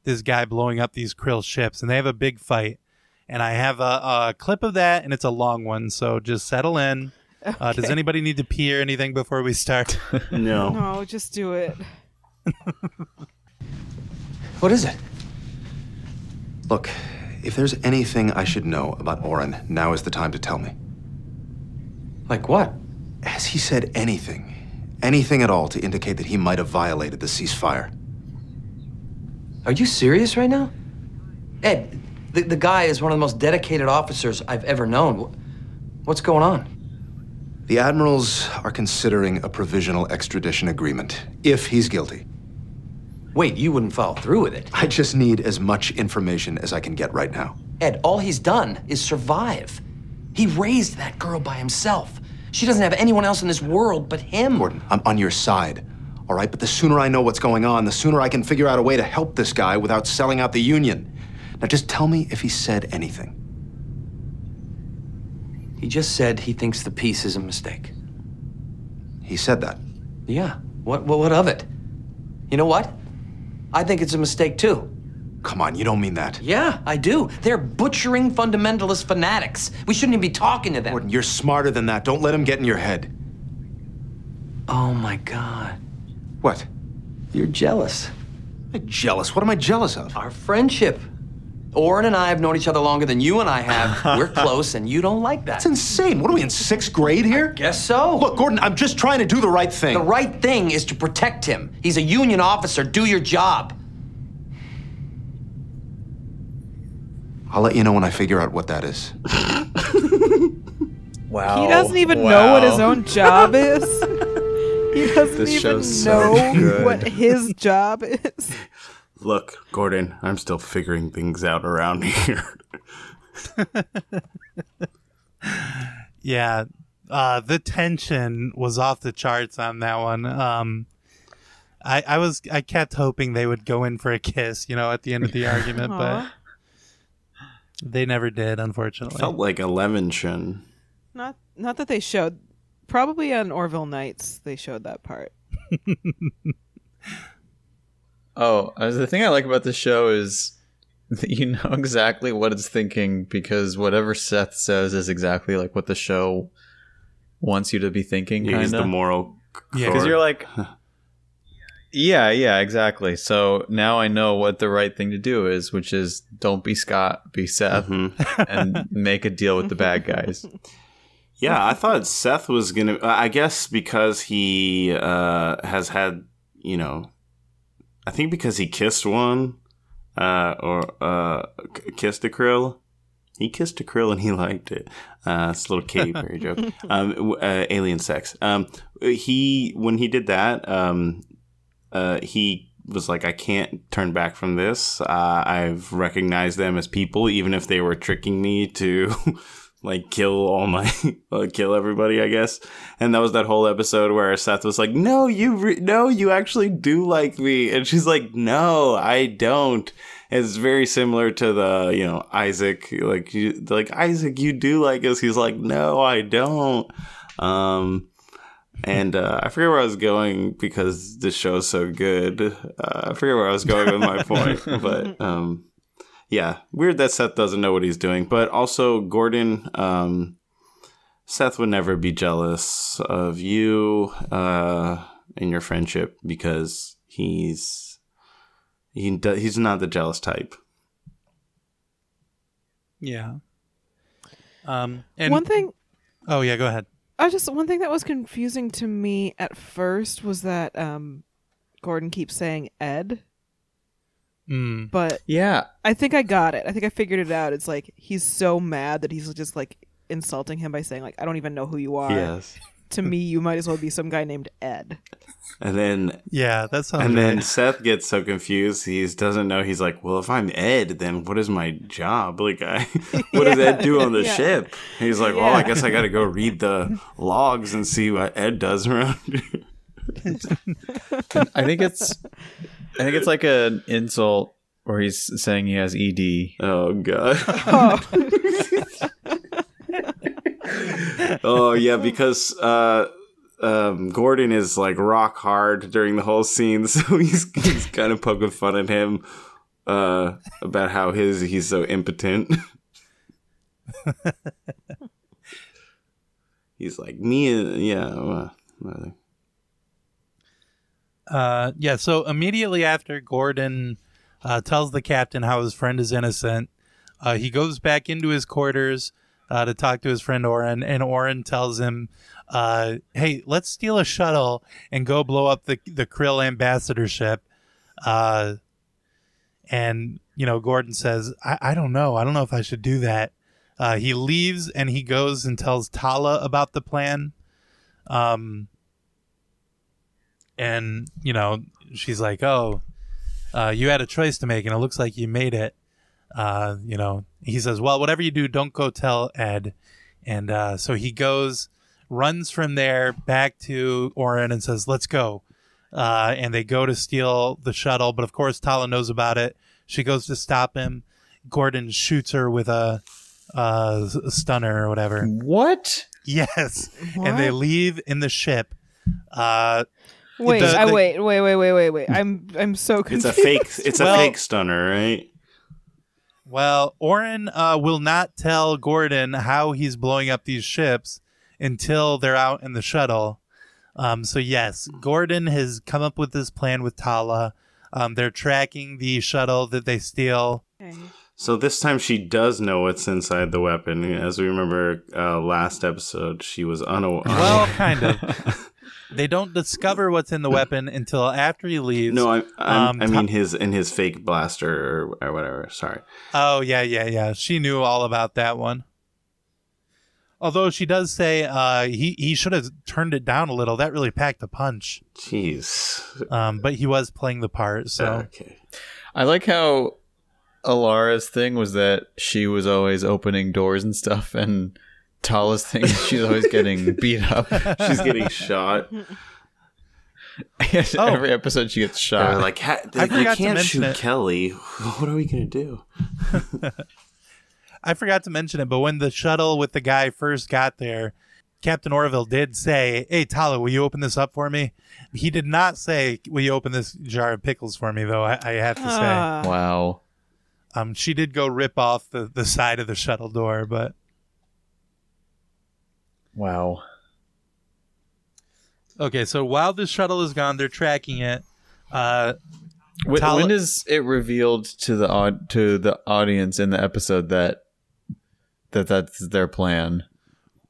this guy blowing up these krill ships, and they have a big fight. And I have a, a clip of that, and it's a long one, so just settle in. Uh, does anybody need to pee or anything before we start? [laughs] no. No, just do it. [laughs] What is it? Look, if there's anything I should know about Orrin, now is the time to tell me. Like what? Has he said anything, anything at all to indicate that he might have violated the ceasefire? Are you serious right now? Ed, the, the guy is one of the most dedicated officers I've ever known. What's going on? The admirals are considering a provisional extradition agreement, if he's guilty. Wait, you wouldn't follow through with it. I just need as much information as I can get right now. Ed, all he's done is survive. He raised that girl by himself. She doesn't have anyone else in this world but him. Gordon, I'm on your side. All right, but the sooner I know what's going on, the sooner I can figure out a way to help this guy without selling out the union. Now just tell me if he said anything. He just said he thinks the peace is a mistake. He said that. Yeah. What, what, what of it? You know what? I think it's a mistake too. Come on, you don't mean that. Yeah, I do. They're butchering fundamentalist fanatics. We shouldn't even be talking to them. Gordon, you're smarter than that. Don't let him get in your head. Oh my God. What? You're jealous. I'm jealous. What am I jealous of? Our friendship. Orrin and I have known each other longer than you and I have. [laughs] We're close, and you don't like that. That's insane. What are we in sixth grade here? Guess so. Look, Gordon, I'm just trying to do the right thing. The right thing is to protect him. He's a union officer. Do your job. I'll let you know when I figure out what that is. [laughs] Wow. He doesn't even know what his own job is. [laughs] he doesn't This even show's so know good. what his job is. Look, Gordon, I'm still figuring things out around [laughs] here. Yeah, uh, the tension was off the charts on that one. Um, I, I was I kept hoping they would go in for a kiss, you know, at the end of the argument, but Aw. They never did, unfortunately. Felt like a lemon shin. Not not that they showed. Probably on Orville Nights they showed that part. [laughs] Oh, uh, the thing I like about the show is [laughs] that you know exactly what it's thinking because whatever Seth says is exactly like what the show wants you to be thinking. Yeah, he's kinda. the moral. Yeah, because you're like, [laughs] yeah, yeah, exactly. So now I know what the right thing to do is, which is don't be Scott, be Seth, Mm-hmm. and [laughs] make a deal with the bad guys. Yeah, I thought Seth was gonna. I guess because he uh, has had, you know, I think because he kissed one, uh, or uh, k- kissed a krill. He kissed a krill and he liked it. Uh, it's a little Katy Perry joke. [laughs] Um, uh, alien sex. Um, he when he did that, um, uh, he was like, I can't turn back from this. Uh, I've recognized them as people, even if they were tricking me to [laughs] like kill all my, [laughs] uh, kill everybody, I guess. And that was that whole episode where Seth was like, No, you, re- no, you actually do like me, and she's like, No, I don't. It's very similar to the, you know, Isaac, like, you, like Isaac, you do like us. He's like, No, I don't. Um, and uh, I forget where I was going because this show is so good. Uh, I forget where I was going with my point, [laughs] but um, yeah, weird that Seth doesn't know what he's doing. But also, Gordon, um, Seth would never be jealous of you uh, in your friendship because he's he do, he's not the jealous type. Yeah. Um, and one thing Oh yeah, go ahead. I just one thing that was confusing to me at first was that um, Gordon keeps saying Ed, Mm. but Yeah, I think I got it. I think I figured it out. It's like he's so mad that he's just like insulting him by saying like I don't even know who you are. Yes. To me, you might as well be some guy named Ed. And then Yeah, that sounds and then. Seth gets so confused. He doesn't know. He's like, "Well, if I'm Ed, then what is my job? [laughs] Like, I, what does Ed do on the Yeah. ship?" He's like, "Well, I guess I got to go read the logs and see what Ed does around." I think it's, I think it's like an insult where he's saying he has E ED. Oh god. oh [laughs] [laughs] yeah, because uh, um, Gordon is like rock hard during the whole scene, [laughs] so he's he's kind of poking fun at him uh, about how his he's so impotent. [laughs] he's like me, and yeah. Uh, uh, Uh, yeah, so immediately after Gordon uh, tells the captain how his friend is innocent, uh, he goes back into his quarters uh, to talk to his friend Orrin, and Orrin tells him, uh, "Hey, let's steal a shuttle and go blow up the the Krill ambassadorship." Uh, and you know, Gordon says, I, "I don't know. I don't know if I should do that." Uh, he leaves and he goes and tells Talla about the plan. Um, and you know she's like oh uh, you had a choice to make and it looks like you made it uh, you know he says well whatever you do don't go tell ed and uh, so he goes runs from there back to orrin and says let's go uh, and they go to steal the shuttle but of course talla knows about it she goes to stop him gordon shoots her with a, uh, stunner or whatever What? yes and they leave in the ship uh, Wait, the- I wait, wait, wait, wait, wait, wait. I'm I'm so confused. it's a fake. It's a Well- fake stunner, right? Well, Orrin uh, will not tell Gordon how he's blowing up these ships until they're out in the shuttle. Um, so yes, Gordon has come up with this plan with Talla. Um, they're tracking the shuttle that they steal. So this time she does know what's inside the weapon. As we remember uh, last episode, she was unaware. Well, [laughs] kind of. They don't discover what's in the weapon until after he leaves. no, I, Um, I Ta- mean his in his fake blaster or, or whatever. Sorry. Oh yeah, yeah, yeah. She knew all about that one. Although she does say uh, he he should have turned it down a little. That really packed a punch. Jeez. Um, but he was playing the part, so Okay. I like how Alara's thing was that she was always opening doors and stuff, and Talla's thing [laughs] she's always getting beat up. She's getting shot. Oh. Every episode she gets shot. They're like, ha- I they, forgot can't shoot it. Kelly. What are we gonna do? [laughs] I forgot to mention it, but when the shuttle with the guy first got there, Captain Orville did say, "Hey, Talla, will you open this up for me?" He did not say, "Will you open this jar of pickles for me?" Though I, I have to Ah. say, wow. um, she did go rip off the the side of the shuttle door, but Wow. okay. So while the shuttle is gone, they're tracking it. Uh, When, Talla- when is it revealed to the aud- to the audience in the episode that that that's their plan?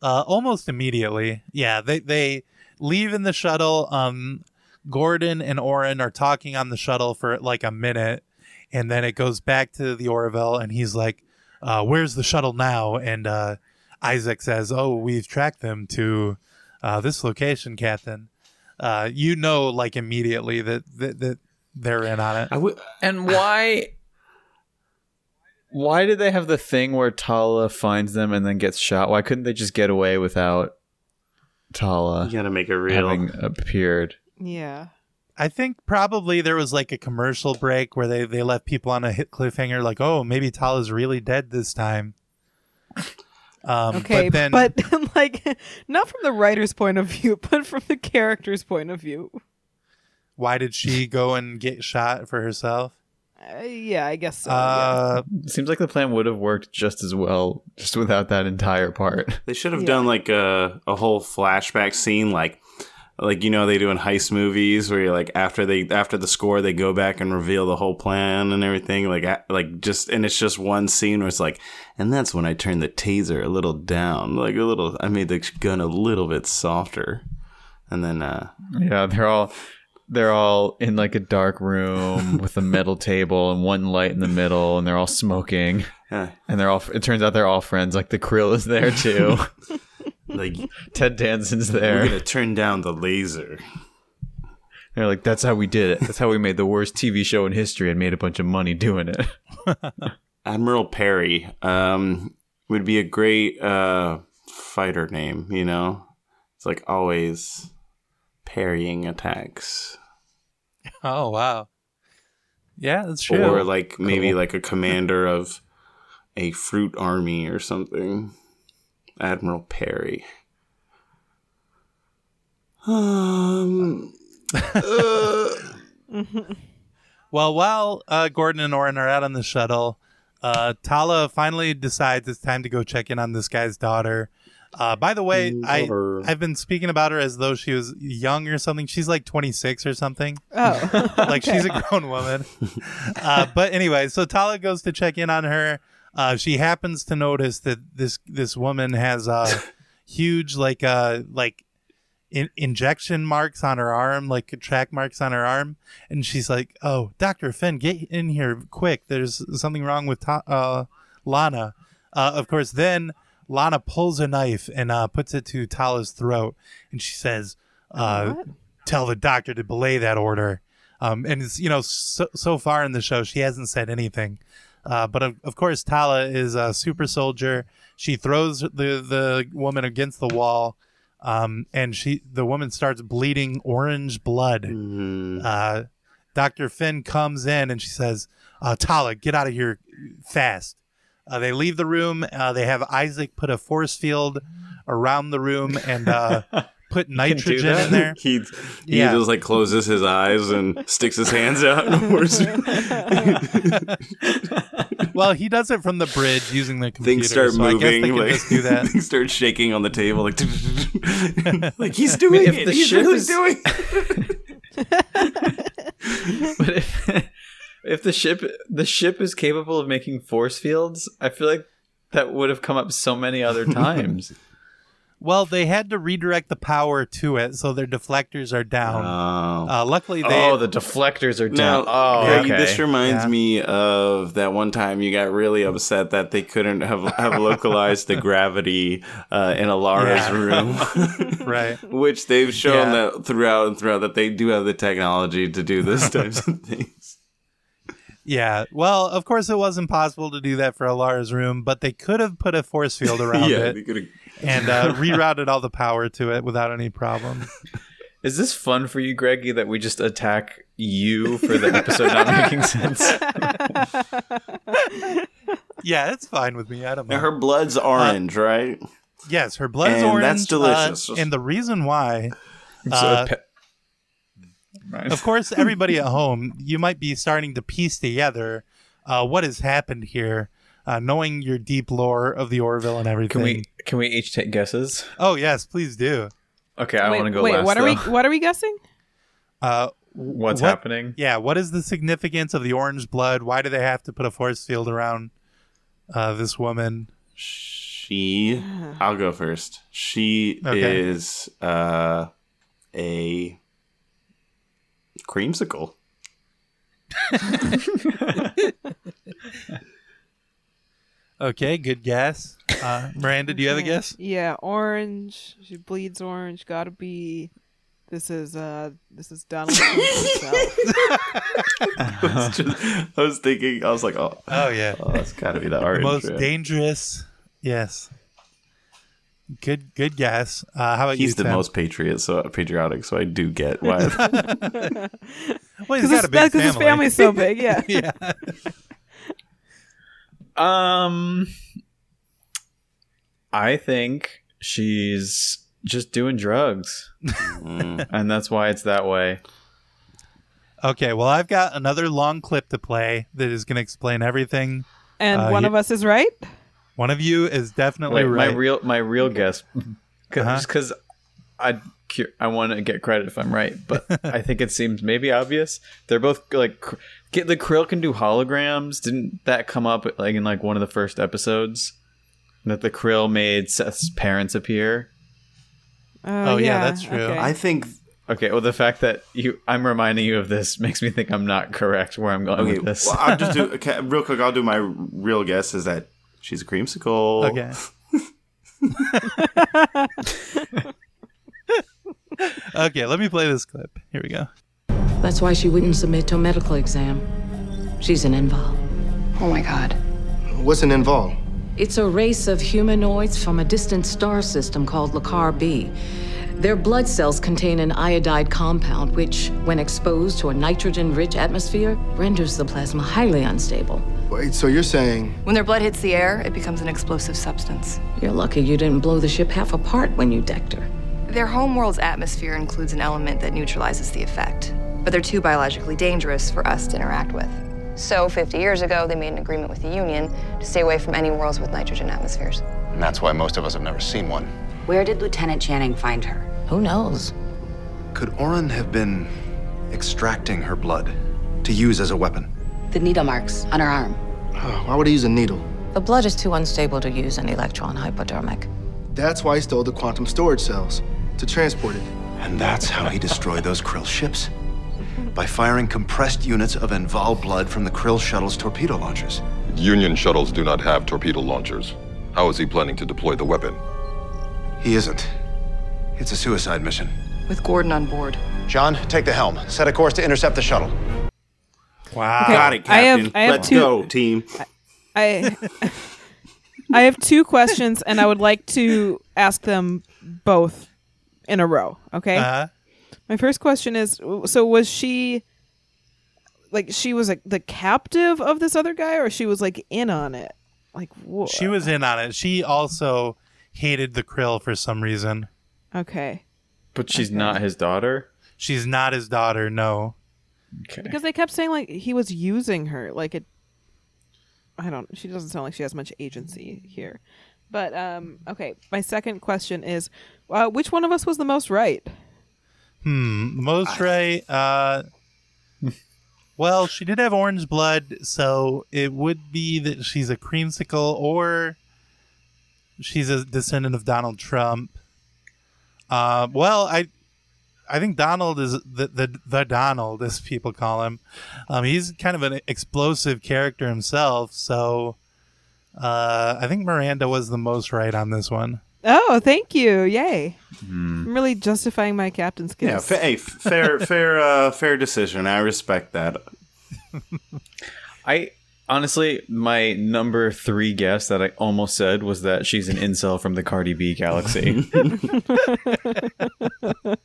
Uh, almost immediately. Yeah, they they leave in the shuttle. Um, Gordon and Orrin are talking on the shuttle for like a minute, and then it goes back to the Orville, and he's like, uh, "Where's the shuttle now?" And uh, Isaac says, "Oh, we've tracked them to uh, this location, Captain." Uh, you know, like immediately that that, that they're in on it. I. And why why did they have the thing where Talla finds them and then gets shot? Why couldn't they just get away without Talla You gotta make it real. having appeared? Yeah. I think probably there was like a commercial break where they, they left people on a hit cliffhanger, like, oh, maybe Talla's really dead this time. Um, Okay, but then but [laughs] like not from the writer's point of view, but from the character's point of view. why did she go and get shot for herself? Uh, yeah, I guess so. yeah. Uh, Seems like the plan would have worked just as well just without that entire part. They should have Yeah. done like a a whole flashback scene, like like you know they do in heist movies, where you're like after they after the score they go back and reveal the whole plan and everything, like like just and it's just one scene where it's like, and that's when I turned the taser a little down, like a little, I made the gun a little bit softer, and then uh Yeah, they're all they're all in like a dark room [laughs] with a metal table and one light in the middle and they're all smoking. yeah, And they're all it turns out they're all friends. Like the krill is there too. [laughs] like Ted Danson's there. we're gonna turn down the laser. They're like, that's how we did it. That's how we made the worst TV show in history and made a bunch of money doing it. [laughs] Admiral Perry um, would be a great uh, fighter name, you know? It's like always parrying attacks. oh wow, yeah, that's true. Or like maybe Cool. like a commander of a fruit army or something. Admiral Perry. Um, [laughs] uh, well, while uh, Gordon and Orrin are out on the shuttle, uh, Talla finally decides it's time to go check in on this guy's daughter. Uh, by the way, I I've been speaking about her as though she was young or something. She's like 26 or something. oh, [laughs] [laughs] like she's a grown woman. Uh, but anyway, so Talla goes to check in on her. Uh, she happens to notice that this this woman has uh, [laughs] huge like uh like in- injection marks on her arm, like track marks on her arm, and she's like, "Oh, Doctor Finn, get in here quick! There's something wrong with Ta- uh, Lana." Uh, of course, then Lana pulls a knife and uh, puts it to Talla's throat, and she says, uh, What? "Tell the doctor to belay that order." Um, and it's you know so, so far in the show she hasn't said anything, uh, but of, of course Talla is a super soldier. She throws the the woman against the wall, um, and she the woman starts bleeding orange blood. mm, Uh, Doctor Finn comes in and she says, uh, "Talla, get out of here fast." Uh, they leave the room. Uh, they have Isaac put a force field around the room and uh, [laughs] put nitrogen that? in there. [laughs] he he Yeah. just like closes his eyes and sticks his hands out. [laughs] [laughs] Well, he does it from the bridge using the computer. Things start so I guess moving. they can like just do that. things start shaking on the table. Like, like he's doing if it. the He's ship really is- doing. but if if the ship the ship is capable of making force fields, I feel like that would have come up so many other times. Well, they had to redirect the power to it, so their deflectors are down. Oh. Uh, luckily, they oh, the deflectors are Now, down. oh, Greg, okay. this reminds Yeah. me of that one time you got really upset that they couldn't have, have localized the gravity uh, in Alara's Yeah. room. [laughs] right. [laughs] Which they've shown Yeah. that throughout and throughout that they do have the technology to do this [laughs] types of things. Yeah. Well, of course, it wasn't possible to do that for Alara's room, but they could have put a force field around Yeah, they it could've- and uh, [laughs] rerouted all the power to it without any problem. Is this fun for you, Greggy, that we just attack you for the episode not making sense? [laughs] Yeah, it's fine with me. I don't Now, know. her blood's orange, right? Yes, her blood is And orange. that's delicious. uh, and the reason why, uh, pe- Right. of course, everybody at home, you might be starting to piece together uh, what has happened here, uh, knowing your deep lore of the Orville and everything. Can we can we each take guesses? Oh yes, please do. Okay, I want to go wait last. what are we what are we guessing? [laughs] Uh, What's what- happening? Yeah, what is the significance of the orange blood? Why do they have to put a force field around uh, this woman? She, I'll go first. She Okay. is uh, a creamsicle. [laughs] [laughs] Okay, good guess. Uh, Miranda, do you have a guess? Yeah, orange. She bleeds orange. Gotta be. This is uh. This is Donald Trump himself. [laughs] [laughs] I was, just, I was thinking, I was like, oh, Oh yeah, oh that's got to be the the orange. most right? dangerous. Yes. Good, good guess. Uh, how about He's you? the Tim? most patriotic, so patriotic. So I do get why. [laughs] Well, he's got a big Because family. his family's so big. Yeah. yeah. Um, I think she's just doing drugs, Mm. and that's why it's that way. Okay. Well, I've got another long clip to play that is going to explain everything. And Uh, one you- of us is right. One of you is definitely Wait, right. my real my real guess, cause, Uh-huh. just because I I want to get credit if I'm right, but [laughs] I think it seems maybe obvious. They're both like cr- get the Krill can do holograms. Didn't that come up like in like one of the first episodes that the Krill made Seth's parents appear? Oh, oh yeah, that's true. okay. I think. Okay, well the fact that you I'm reminding you of this [laughs] makes me think I'm not correct where I'm going Okay, with this. well, I'll just do [laughs] okay, real quick. I'll do my real guess is that she's a creamsicle. Okay. [laughs] okay, let me play this clip. Here we go. That's why she wouldn't submit to a medical exam. She's an invol. Oh my god. What's an invol? It's a race of humanoids from a distant star system called Lakar B. Their blood cells contain an iodide compound, which, when exposed to a nitrogen rich atmosphere, renders the plasma highly unstable. Wait, so you're saying When their blood hits the air, it becomes an explosive substance. You're lucky you didn't blow the ship half apart when you decked her. Their homeworld's atmosphere includes an element that neutralizes the effect, but they're too biologically dangerous for us to interact with. So, 50 years ago, they made an agreement with the Union to stay away from any worlds with nitrogen atmospheres. And that's why most of us have never seen one. Where did Lieutenant Channing find her? Who knows? Could Orrin have been extracting her blood to use as a weapon? The needle marks on her arm. Oh, why would he use a needle? The blood is too unstable to use an electron hypodermic. That's why he stole the quantum storage cells to transport it. And that's how he destroyed those Krill ships. By firing compressed units of Enval blood from the Krill shuttle's torpedo launchers. Union shuttles do not have torpedo launchers. How is he planning to deploy the weapon? He isn't. It's a suicide mission. With Gordon on board. John, take the helm. Set a course to intercept the shuttle. Wow. Okay, Got it, I have- Captain. I have Let's two- go, team. I I have two questions, and I would like to ask them both in a row. Okay. Uh-huh. My first question is: So was she like she was like the captive of this other guy, or she was like in on it? Like what? She was in on it. She also hated the krill for some reason. okay but she's not his daughter. She's not his daughter, no. Okay. because they kept saying like he was using her. Like it. I don't. She doesn't sound like she has much agency here. But um, okay. My second question is, uh, which one of us was the most right? Hmm. Most right. Uh, well, she did have orange blood, so it would be that she's a creamsicle or she's a descendant of Donald Trump. Uh, well, I. I think Donald is the, the the Donald, as people call him. Um, he's kind of an explosive character himself, so uh, I think Miranda was the most right on this one. Oh, thank you! Yay! I'm really justifying my captain skills. Yeah, fa- hey, f- fair, [laughs] fair, uh, fair decision. I respect that. I honestly, my number three guess that I almost said was that she's an incel from the Cardi B galaxy. [laughs]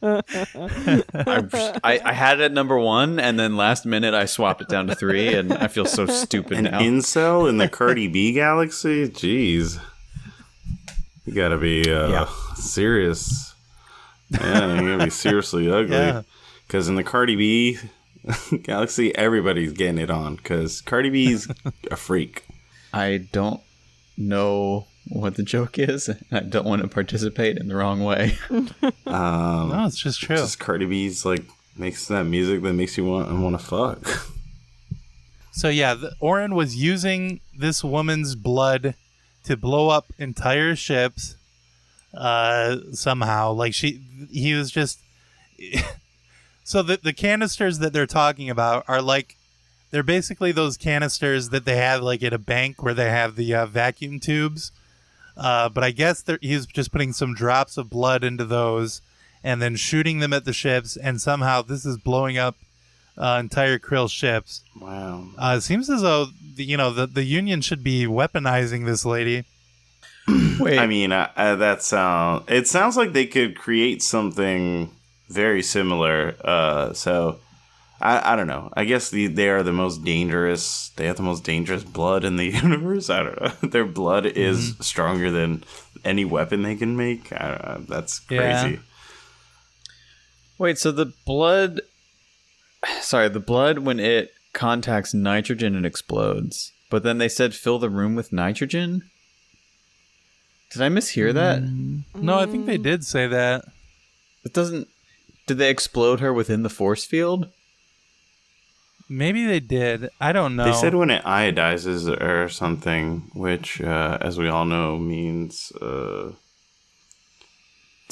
I, I, I had it at number one, and then last minute I swapped it down to three, and I feel so stupid An now. incel in the Cardi B galaxy? Jeez. You gotta be uh, serious. Yeah, you gotta be seriously [laughs] ugly. Yeah. Because in the Cardi B [laughs] galaxy, everybody's getting it on. Because Cardi B's a freak. I don't know what the joke is. I don't want to participate in the wrong way. [laughs] Um, No, it's just true. Just Cardi B's like makes that music that makes you want and want to fuck. So yeah, the, Orrin was using this woman's blood to blow up entire ships. Uh, somehow, like she, he was just. [laughs] so the the canisters that they're talking about are like, they're basically those canisters that they have like at a bank where they have the uh, vacuum tubes. Uh, but I guess he's just putting some drops of blood into those, and then shooting them at the ships, and somehow this is blowing up uh, entire Krill ships. Wow. Uh, it seems as though the, you know the the Union should be weaponizing this lady. [clears throat] Wait. I mean, uh, uh, that sound. It sounds like they could create something very similar. Uh, so I, I don't know. I guess the, they are the most dangerous. They have the most dangerous blood in the [laughs] universe. I don't know. [laughs] Their blood is Mm-hmm. stronger than any weapon they can make. I don't know. That's Yeah. crazy. Wait, so the blood. Sorry, the blood, when it contacts nitrogen, it explodes. But then they said fill the room with nitrogen? Did I mishear that? No, I think they did say that. It doesn't. Did they explode her within the force field? Maybe they did. I don't know. They said when it iodizes or something, which, uh, as we all know, means uh,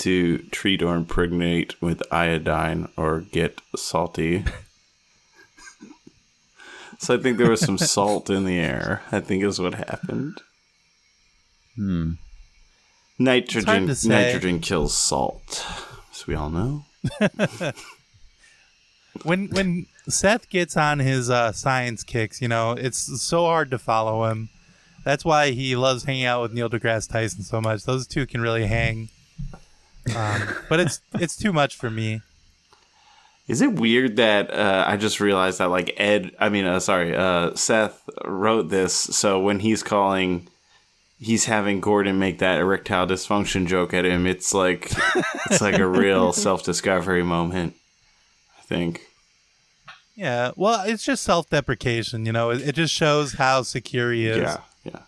to treat or impregnate with iodine or get salty. so I think there was some [laughs] salt in the air. I think is what happened. Hmm. Nitrogen, nitrogen kills salt, as we all know. [laughs] when when Seth gets on his uh, science kicks, you know, it's so hard to follow him. That's why he loves hanging out with Neil deGrasse Tyson so much. Those two can really hang. Um, but it's it's too much for me. Is it weird that uh, I just realized that like Ed, I mean, uh, sorry, uh, Seth wrote this, so when he's calling, he's having Gordon make that erectile dysfunction joke at him. It's like it's like a real [laughs] self discovery moment. I think. Yeah, well, it's just self deprecation. You know, it, it just shows how secure he is. Yeah, yeah.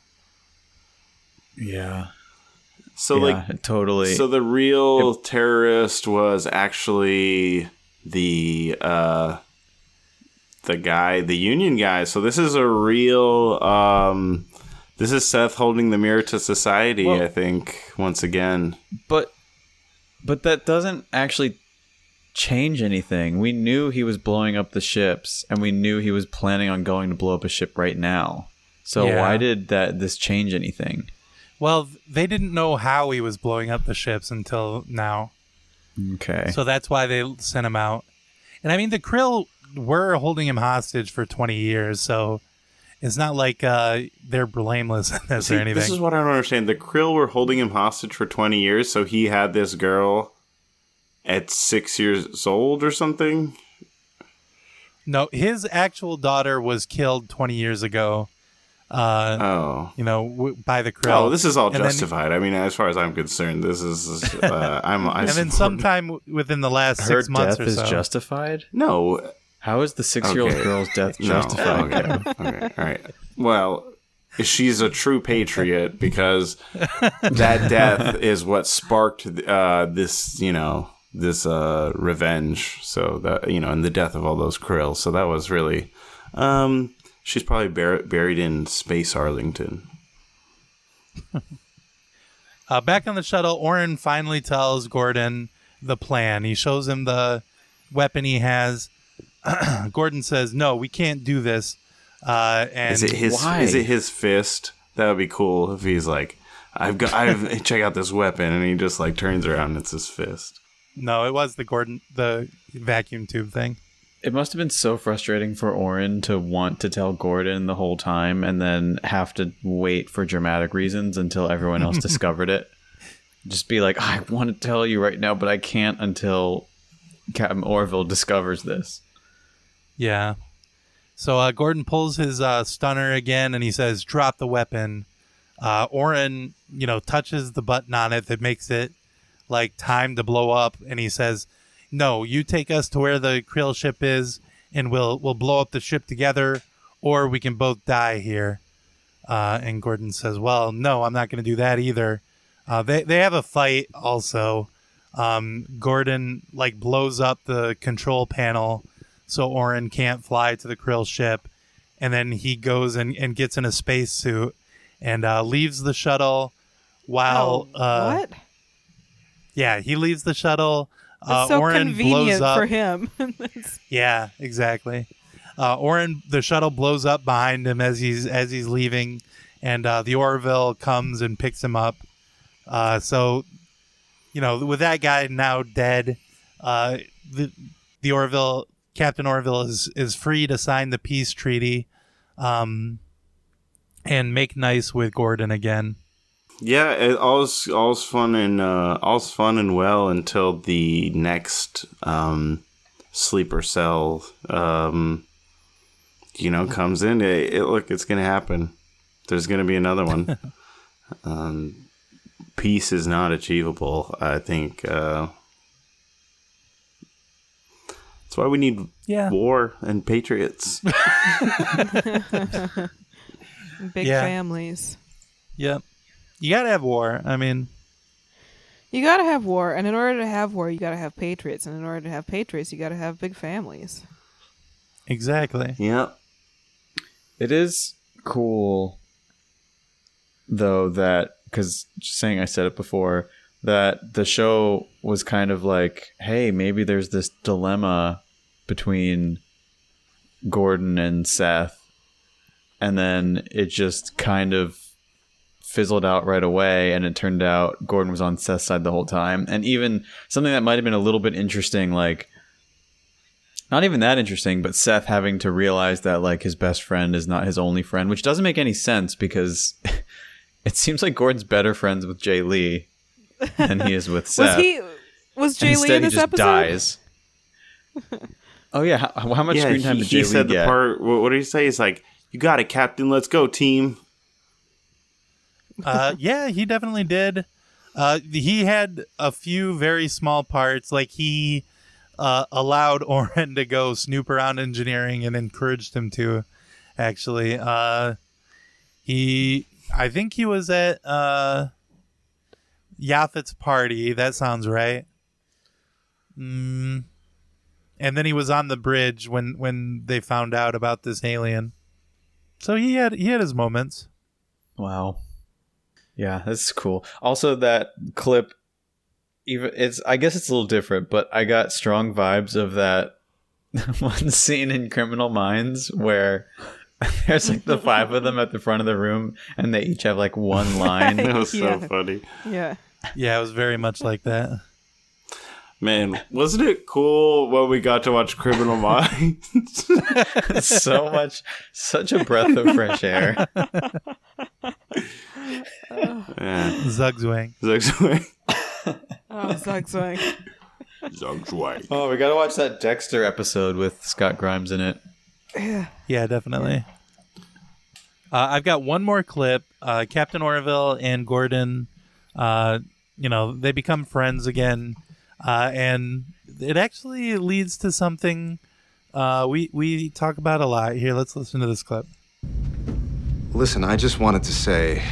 Yeah. So Yeah, like totally. So the real terrorist was actually the uh the guy, the union guy. So this is a real um this is Seth holding the mirror to society, Well- I think, once again. But but that doesn't actually change anything. We knew he was blowing up the ships and we knew he was planning on going to blow up a ship right now. So Yeah. why did that this change anything? Well, they didn't know how he was blowing up the ships until now. Okay. So that's why they sent him out. And I mean, the Krill were holding him hostage for 20 years, so it's not like uh, they're blameless [laughs] in this See, or anything. this is what I don't understand. The Krill were holding him hostage for 20 years, so he had this girl at 6 years old or something. no, his actual daughter was killed 20 years ago. Uh, oh. You know, w- by the Krill. Oh, this is all And then- justified. I mean, as far as I'm concerned, this is. Uh, [laughs] I'm. I and then sometime w- within the last Her six months death or is so. justified? No. How is the six year old Okay. girl's death No, justified? Okay. okay. All right. Well, she's a true patriot because that death [laughs] is what sparked uh, this, you know, this uh, revenge. So that you know, and the death of all those krill. So that was really. Um, she's probably bur- buried in space Arlington. [laughs] Uh, back on the shuttle, Orrin finally tells Gordon the plan. He shows him the weapon he has. [clears throat] Gordon says, "No, we can't do this." Uh, and is it his? Is it his fist? That would be cool if he's like, I've got, I've [laughs] check out this weapon, and he just like turns around, and it's his fist. No, it was the Gordon, the vacuum tube thing. It must have been so frustrating for Orrin to want to tell Gordon the whole time and then have to wait for dramatic reasons until everyone else [laughs] discovered it. Just be like, I want to tell you right now, but I can't until Captain Orville discovers this. Yeah. So uh, Gordon pulls his uh, stunner again and he says, drop the weapon. Uh, Orrin, you know, touches the button on it that makes it like time to blow up. And he says, no, you take us to where the krill ship is and we'll, we'll blow up the ship together or we can both die here. Uh, and Gordon says, well, no, I'm not going to do that either. Uh, they, they have a fight also. Um, Gordon like blows up the control panel so Orrin can't fly to the krill ship. And then he goes and, and gets in a spacesuit and uh, leaves the shuttle while. Oh, uh, what? Yeah, he leaves the shuttle. It's Uh, so blows convenient up. for him. [laughs] Yeah, exactly. Uh, Orrin, the shuttle blows up behind him as he's as he's leaving, and uh, the Orville comes and picks him up. Uh, so, you know, with that guy now dead, uh, the the Orville Captain Orville is is free to sign the peace treaty, um, and make nice with Gordon again. Yeah, it, all's all's fun and uh, all's fun and well until the next um, sleeper cell, um, you know, comes in. It, it, look, it's gonna happen. There's gonna be another one. [laughs] um, peace is not achievable. I think. Uh, that's why we need Yeah. war and patriots. [laughs] [laughs] Big Yeah. families. Yep, you gotta have war. I mean, You gotta have war, and in order to have war, you gotta have patriots, and in order to have patriots, you gotta have big families. exactly. Yep. It is cool, though, that because saying I said it before that the show was kind of like, hey, maybe there's this dilemma between Gordon and Seth, and then it just kind of fizzled out right away and it turned out Gordon was on Seth's side the whole time and even something that might have been a little bit interesting like not even that interesting, but Seth having to realize that like his best friend is not his only friend, which doesn't make any sense because [laughs] it seems like Gordon's better friends with Jay Lee than he is with [laughs] Seth. Was he? Was Jay Lee instead in he this just episode? dies. [laughs] Oh yeah, how, how much yeah, screen time he, did Jay he Lee said the get? part. What, what did he say? He's like, "You got it, Captain. Let's go, team." Uh, yeah, he definitely did. Uh, he had a few very small parts, like he uh, allowed [laughs] Orrin to go snoop around engineering and encouraged him to. Actually, uh, he, I think he was at uh, party. That sounds right. Mm. And then he was on the bridge when when they found out about this alien. So he had he had his moments. Wow. Yeah, that's cool. Also, that clip, even it's I guess it's a little different, but I got strong vibes of that [laughs] one scene in Criminal Minds where [laughs] there's like the five of them at the front of the room, and they each have like one [laughs] line. That was Yeah. so funny. Yeah. Yeah, it was very much like that. Man, wasn't it cool when we got to watch Criminal Minds? so much, such a breath of fresh air. Yeah. Zugzwang. Zugzwang. [laughs] Oh, Zugzwang. Zugzwang. Oh, we gotta watch that Dexter episode with Scott Grimes in it. Yeah. Yeah, definitely. Uh, I've got one more clip. Uh, Captain Orville and Gordon, uh, you know, they become friends again, uh, and it actually leads to something uh, we we talk about a lot. Here, let's listen to this clip. Listen, I just wanted to say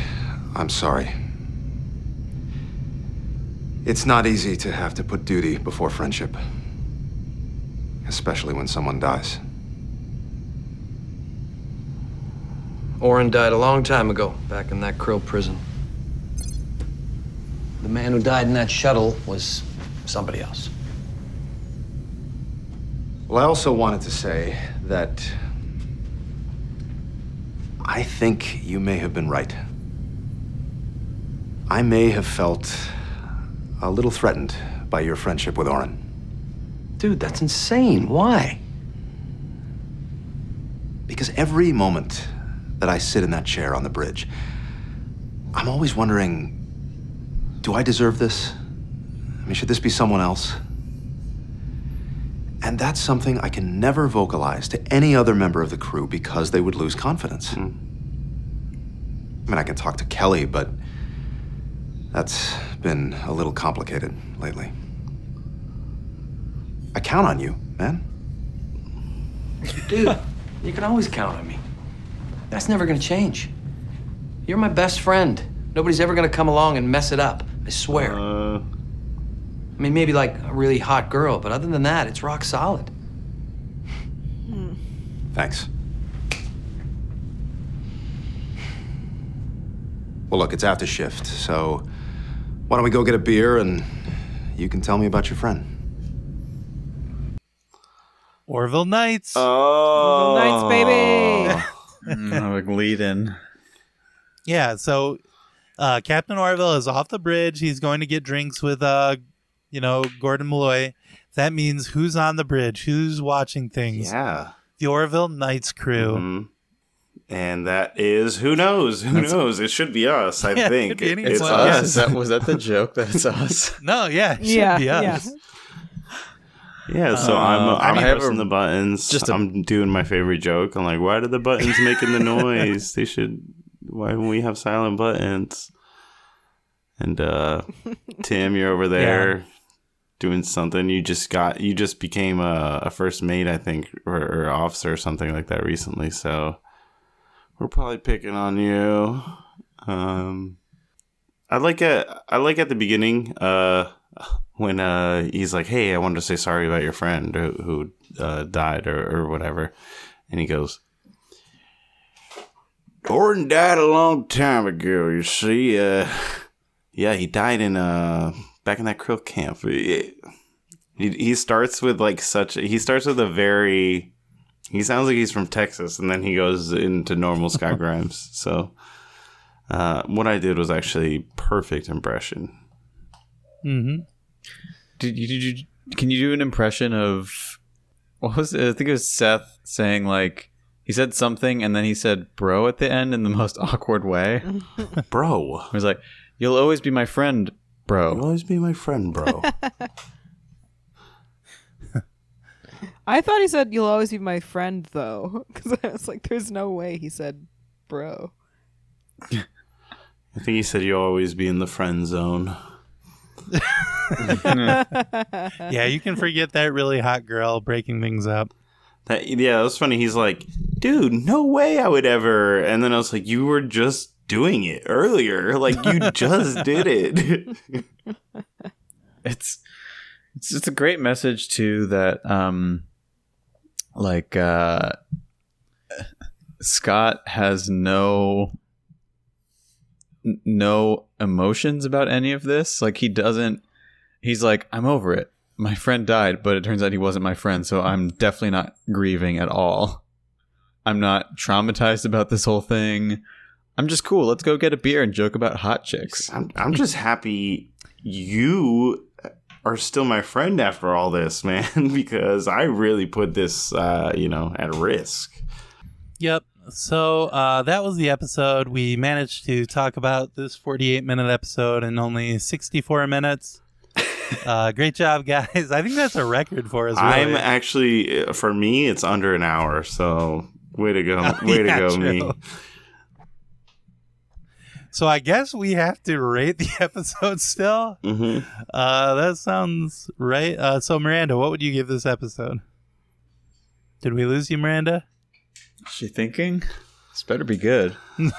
I'm sorry. It's not easy to have to put duty before friendship, especially when someone dies. Orrin died a long time ago, back in that krill prison. The man who died in that shuttle was somebody else. Well, I also wanted to say that I think you may have been right. I may have felt a little threatened by your friendship with Orrin. Dude, that's insane. Why? Because every moment that I sit in that chair on the bridge, I'm always wondering do I deserve this? I mean, should this be someone else? And that's something I can never vocalize to any other member of the crew because they would lose confidence. Hmm. I mean, I can talk to Kelly, but that's been a little complicated lately. I count on you, man. Dude, [laughs] you can always count on me. That's never gonna change. You're my best friend. Nobody's ever gonna come along and mess it up. I swear. Uh, I mean, maybe like a really hot girl, but other than that, it's rock solid. Thanks. Well, look, it's after shift, so why don't we go get a beer and you can tell me about your friend? Orville Knights. Oh, Nights, baby. [laughs] Mm, like lead in. Yeah, so uh, Captain Orville is off the bridge. He's going to get drinks with, uh, you know, Gordon Malloy. That means who's on the bridge? Who's watching things? Yeah. The Orville Knights crew. Mhm. And that is who knows? Who That's- knows? It should be us. I [laughs] Yeah, it think could be it's It's us. us. Is that, was that the joke that it's us? [laughs] No, yeah, it should Yeah, be yeah. us. Yeah, so Uh, I'm I'm I have pressing a- the [laughs] buttons. just a- I'm doing my favorite joke. I'm like, why are the buttons making the noise? They should. Why don't we have silent buttons? And uh Tim, you're over there doing something. You just got you just became a, a first mate, I think, or, or officer or something like that recently. So we're probably picking on you. Um, I like it. I like at the beginning. Uh, when uh he's like, "Hey, I wanted to say sorry about your friend who, who uh, died or, or whatever," and he goes, "Gordon died a long time ago. You see, uh, yeah, he died in uh back in that krill camp." He, he starts with like such. He starts with a very. He sounds like he's from Texas, and then he goes into normal Scott [laughs] Grimes. So, uh, what I did was actually perfect impression. Mm-hmm. Did you, did you can you do an impression of what was it? I think it was Seth saying like he said something and then he said bro at the end in the most [laughs] awkward way. [laughs] bro. He was like, You'll always be my friend, bro. You'll always be my friend, bro. I thought he said, "You'll always be my friend," though, [laughs] because I was like, "There's no way." He said, "Bro." I think he said you'll always be in the friend zone. [laughs] yeah, you can forget that really hot girl breaking things up. That yeah, that was funny. He's like, dude, no way I would ever. And then I was like, you were just doing it earlier. Like you [laughs] just did it. it's it's just a great message too that um like uh Scott has no no emotions about any of this. Like he doesn't he's like I'm over it. My friend died but it turns out he wasn't my friend so I'm definitely not grieving at all. I'm not traumatized about this whole thing. I'm just cool. Let's go get a beer and joke about hot chicks. I'm I'm just happy you are still my friend after all this, [laughs] man, because I really put this uh, you know, at risk. Yep. So uh, that was the episode. We managed to talk about this 48 minute episode in only 64 minutes. [laughs] uh, great job, guys. I think that's a record for us. Really. I'm actually for me it's under an hour, so way to go. [laughs] Oh, way yeah, to go true. me. So I guess we have to rate the [laughs] episode still. Mhm. Uh, that sounds right. Uh, so Miranda, what would you give this episode? Did we lose you, Miranda? Is she thinking? This better be good. [laughs]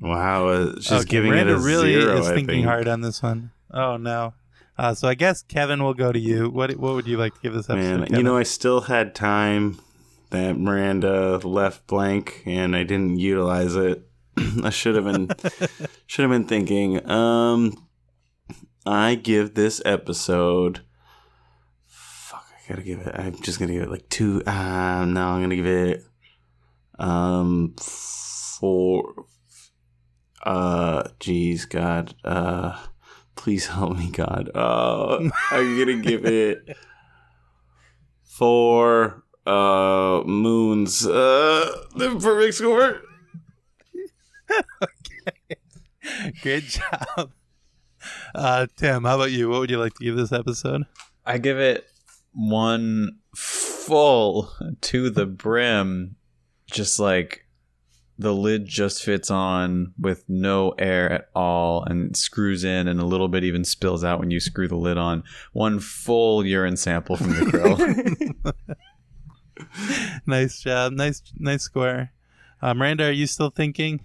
Wow, uh, she's Okay, giving Miranda it a really zero. is I thinking think. hard on this one. Oh no. Uh, so I guess Kevin will go to you. What what would you like to give this episode? Man, you know, I still had time that Miranda left blank, and I didn't utilize it. [clears throat] I should have been should have been thinking. Um, I give this episode. Fuck, I gotta give it. I'm just gonna give it like two. Uh, no, I'm gonna give it. Um, four. Uh, geez, God. Uh, please help me, God. Uh, I'm gonna give it four uh, Moon's uh, the perfect score. [laughs] Okay, great job. Uh, Tim, how about you? What would you like to give this episode? I give it one full to the brim, just like the lid just fits on with no air at all and screws in and a little bit even spills out when you screw the lid on. One full urine sample from the grill. [laughs] [laughs] nice job. Nice, nice score. Uh, Miranda, are you still thinking?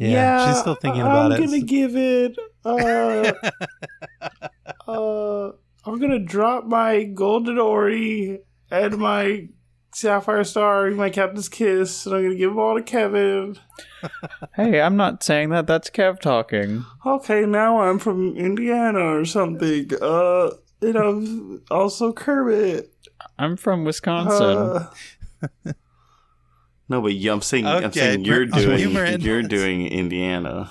She's still thinking about it. I'm gonna give it. Uh, [laughs] uh, I'm gonna drop my golden ori and my sapphire star, my captain's kiss, and I'm gonna give them all to Kevin. [laughs] hey, I'm not saying that. That's Kev talking. Okay, now I'm from Indiana or something. Uh, you know, also Kermit. I'm from Wisconsin. Uh, [laughs] No, but you- I'm saying I'm saying you're doing you, Miranda. you're doing Indiana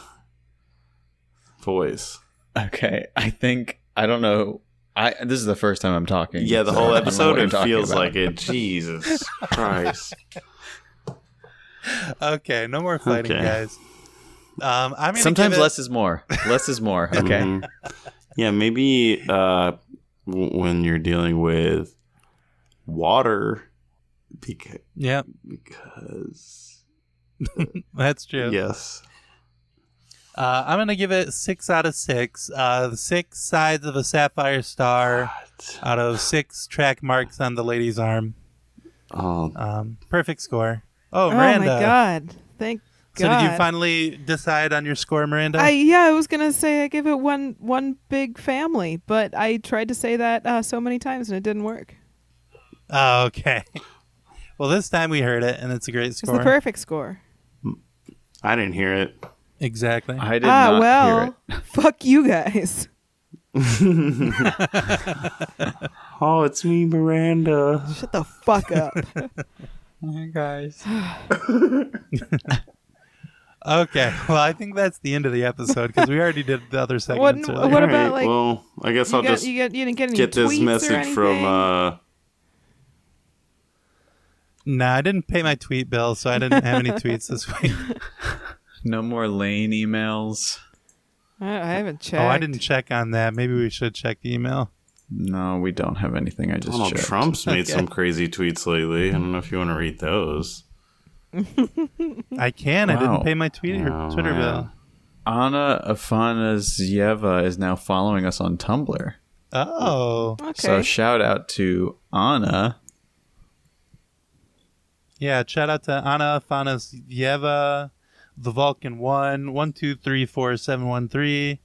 voice. Okay, I think I don't know. I this is the first time I'm talking. Yeah, the so whole I don't know episode it feels about. like it. [laughs] Jesus Christ. [laughs] okay, no more fighting, Okay. guys. Um, I'm Sometimes it- less is more. Less is more. [laughs] Okay. Mhm. Yeah, maybe uh, w- when you're dealing with water, because Yeah, because [laughs] that's true. yes, Uh, I'm gonna give it six out of six. Uh, the six sides of a sapphire star out of six track marks on the lady's arm. oh, Um, perfect score. Oh, Oh Miranda. my god! Thank God. So God. did you finally decide on your score, Miranda? I yeah, I was gonna say I give it one one big family, but I tried to say that uh, so many times and it didn't work. Oh, okay. [laughs] Well, this time we heard it, and it's a great score. It's score. the perfect score. I didn't hear it. Exactly. I did ah not well, hear [laughs] it. fuck you guys. [laughs] oh, it's me, Miranda. Shut the fuck up. [laughs] Hi guys. [sighs] Okay. Well, I think that's the end of the episode because we already did the other What, segments. what earlier. about Alright, like? well, I guess I'll got, just you get you didn't get any get this message from anything? Uh, Nah, I didn't pay my tweet bill, so I didn't have any tweets this [laughs] week. No more Lane emails. I, I haven't checked. Oh, I didn't check on that. Maybe we should check the email. No, we don't have anything. I just Donald checked. Trump's made Okay. some crazy tweets lately. I don't know if you want to read those. I can. I didn't pay my tweet or Oh, Twitter man. bill. Anna Afanasyeva is now following us on Tumblr. Oh, Okay. So shout out to Anna. Yeah. Shout out to Anna Fanasyeva, the Vulcan One, one two three four seven one three,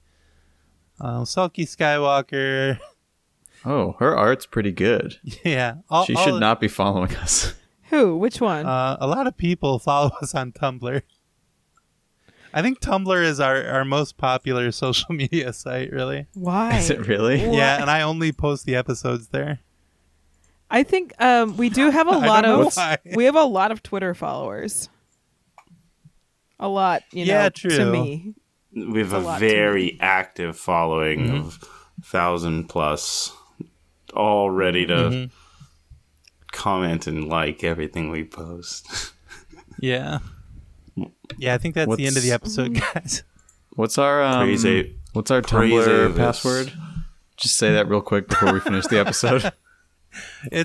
uh, Sulky Skywalker. [laughs] Oh, her art's pretty good. Yeah, all, she all- should not be following us. [laughs] Who? Which one? Uh, a lot of people [laughs] follow us on Tumblr. I think Tumblr is our, our most popular social media site, really. Why? Is it really? Yeah, and I only post the episodes there. I think um, we do have a [laughs] lot of why. we have a lot of Twitter followers. A lot, you know, Yeah, to me. We have a a, very active following Mm-hmm. of thousand plus, all ready to Mhm. comment and like everything we post. [laughs] Yeah. Yeah, I think that's the end of the episode, guys. What's our um, Praise what's our Tumblr Avis. password? Just say that real quick before we finish the episode. [laughs] It's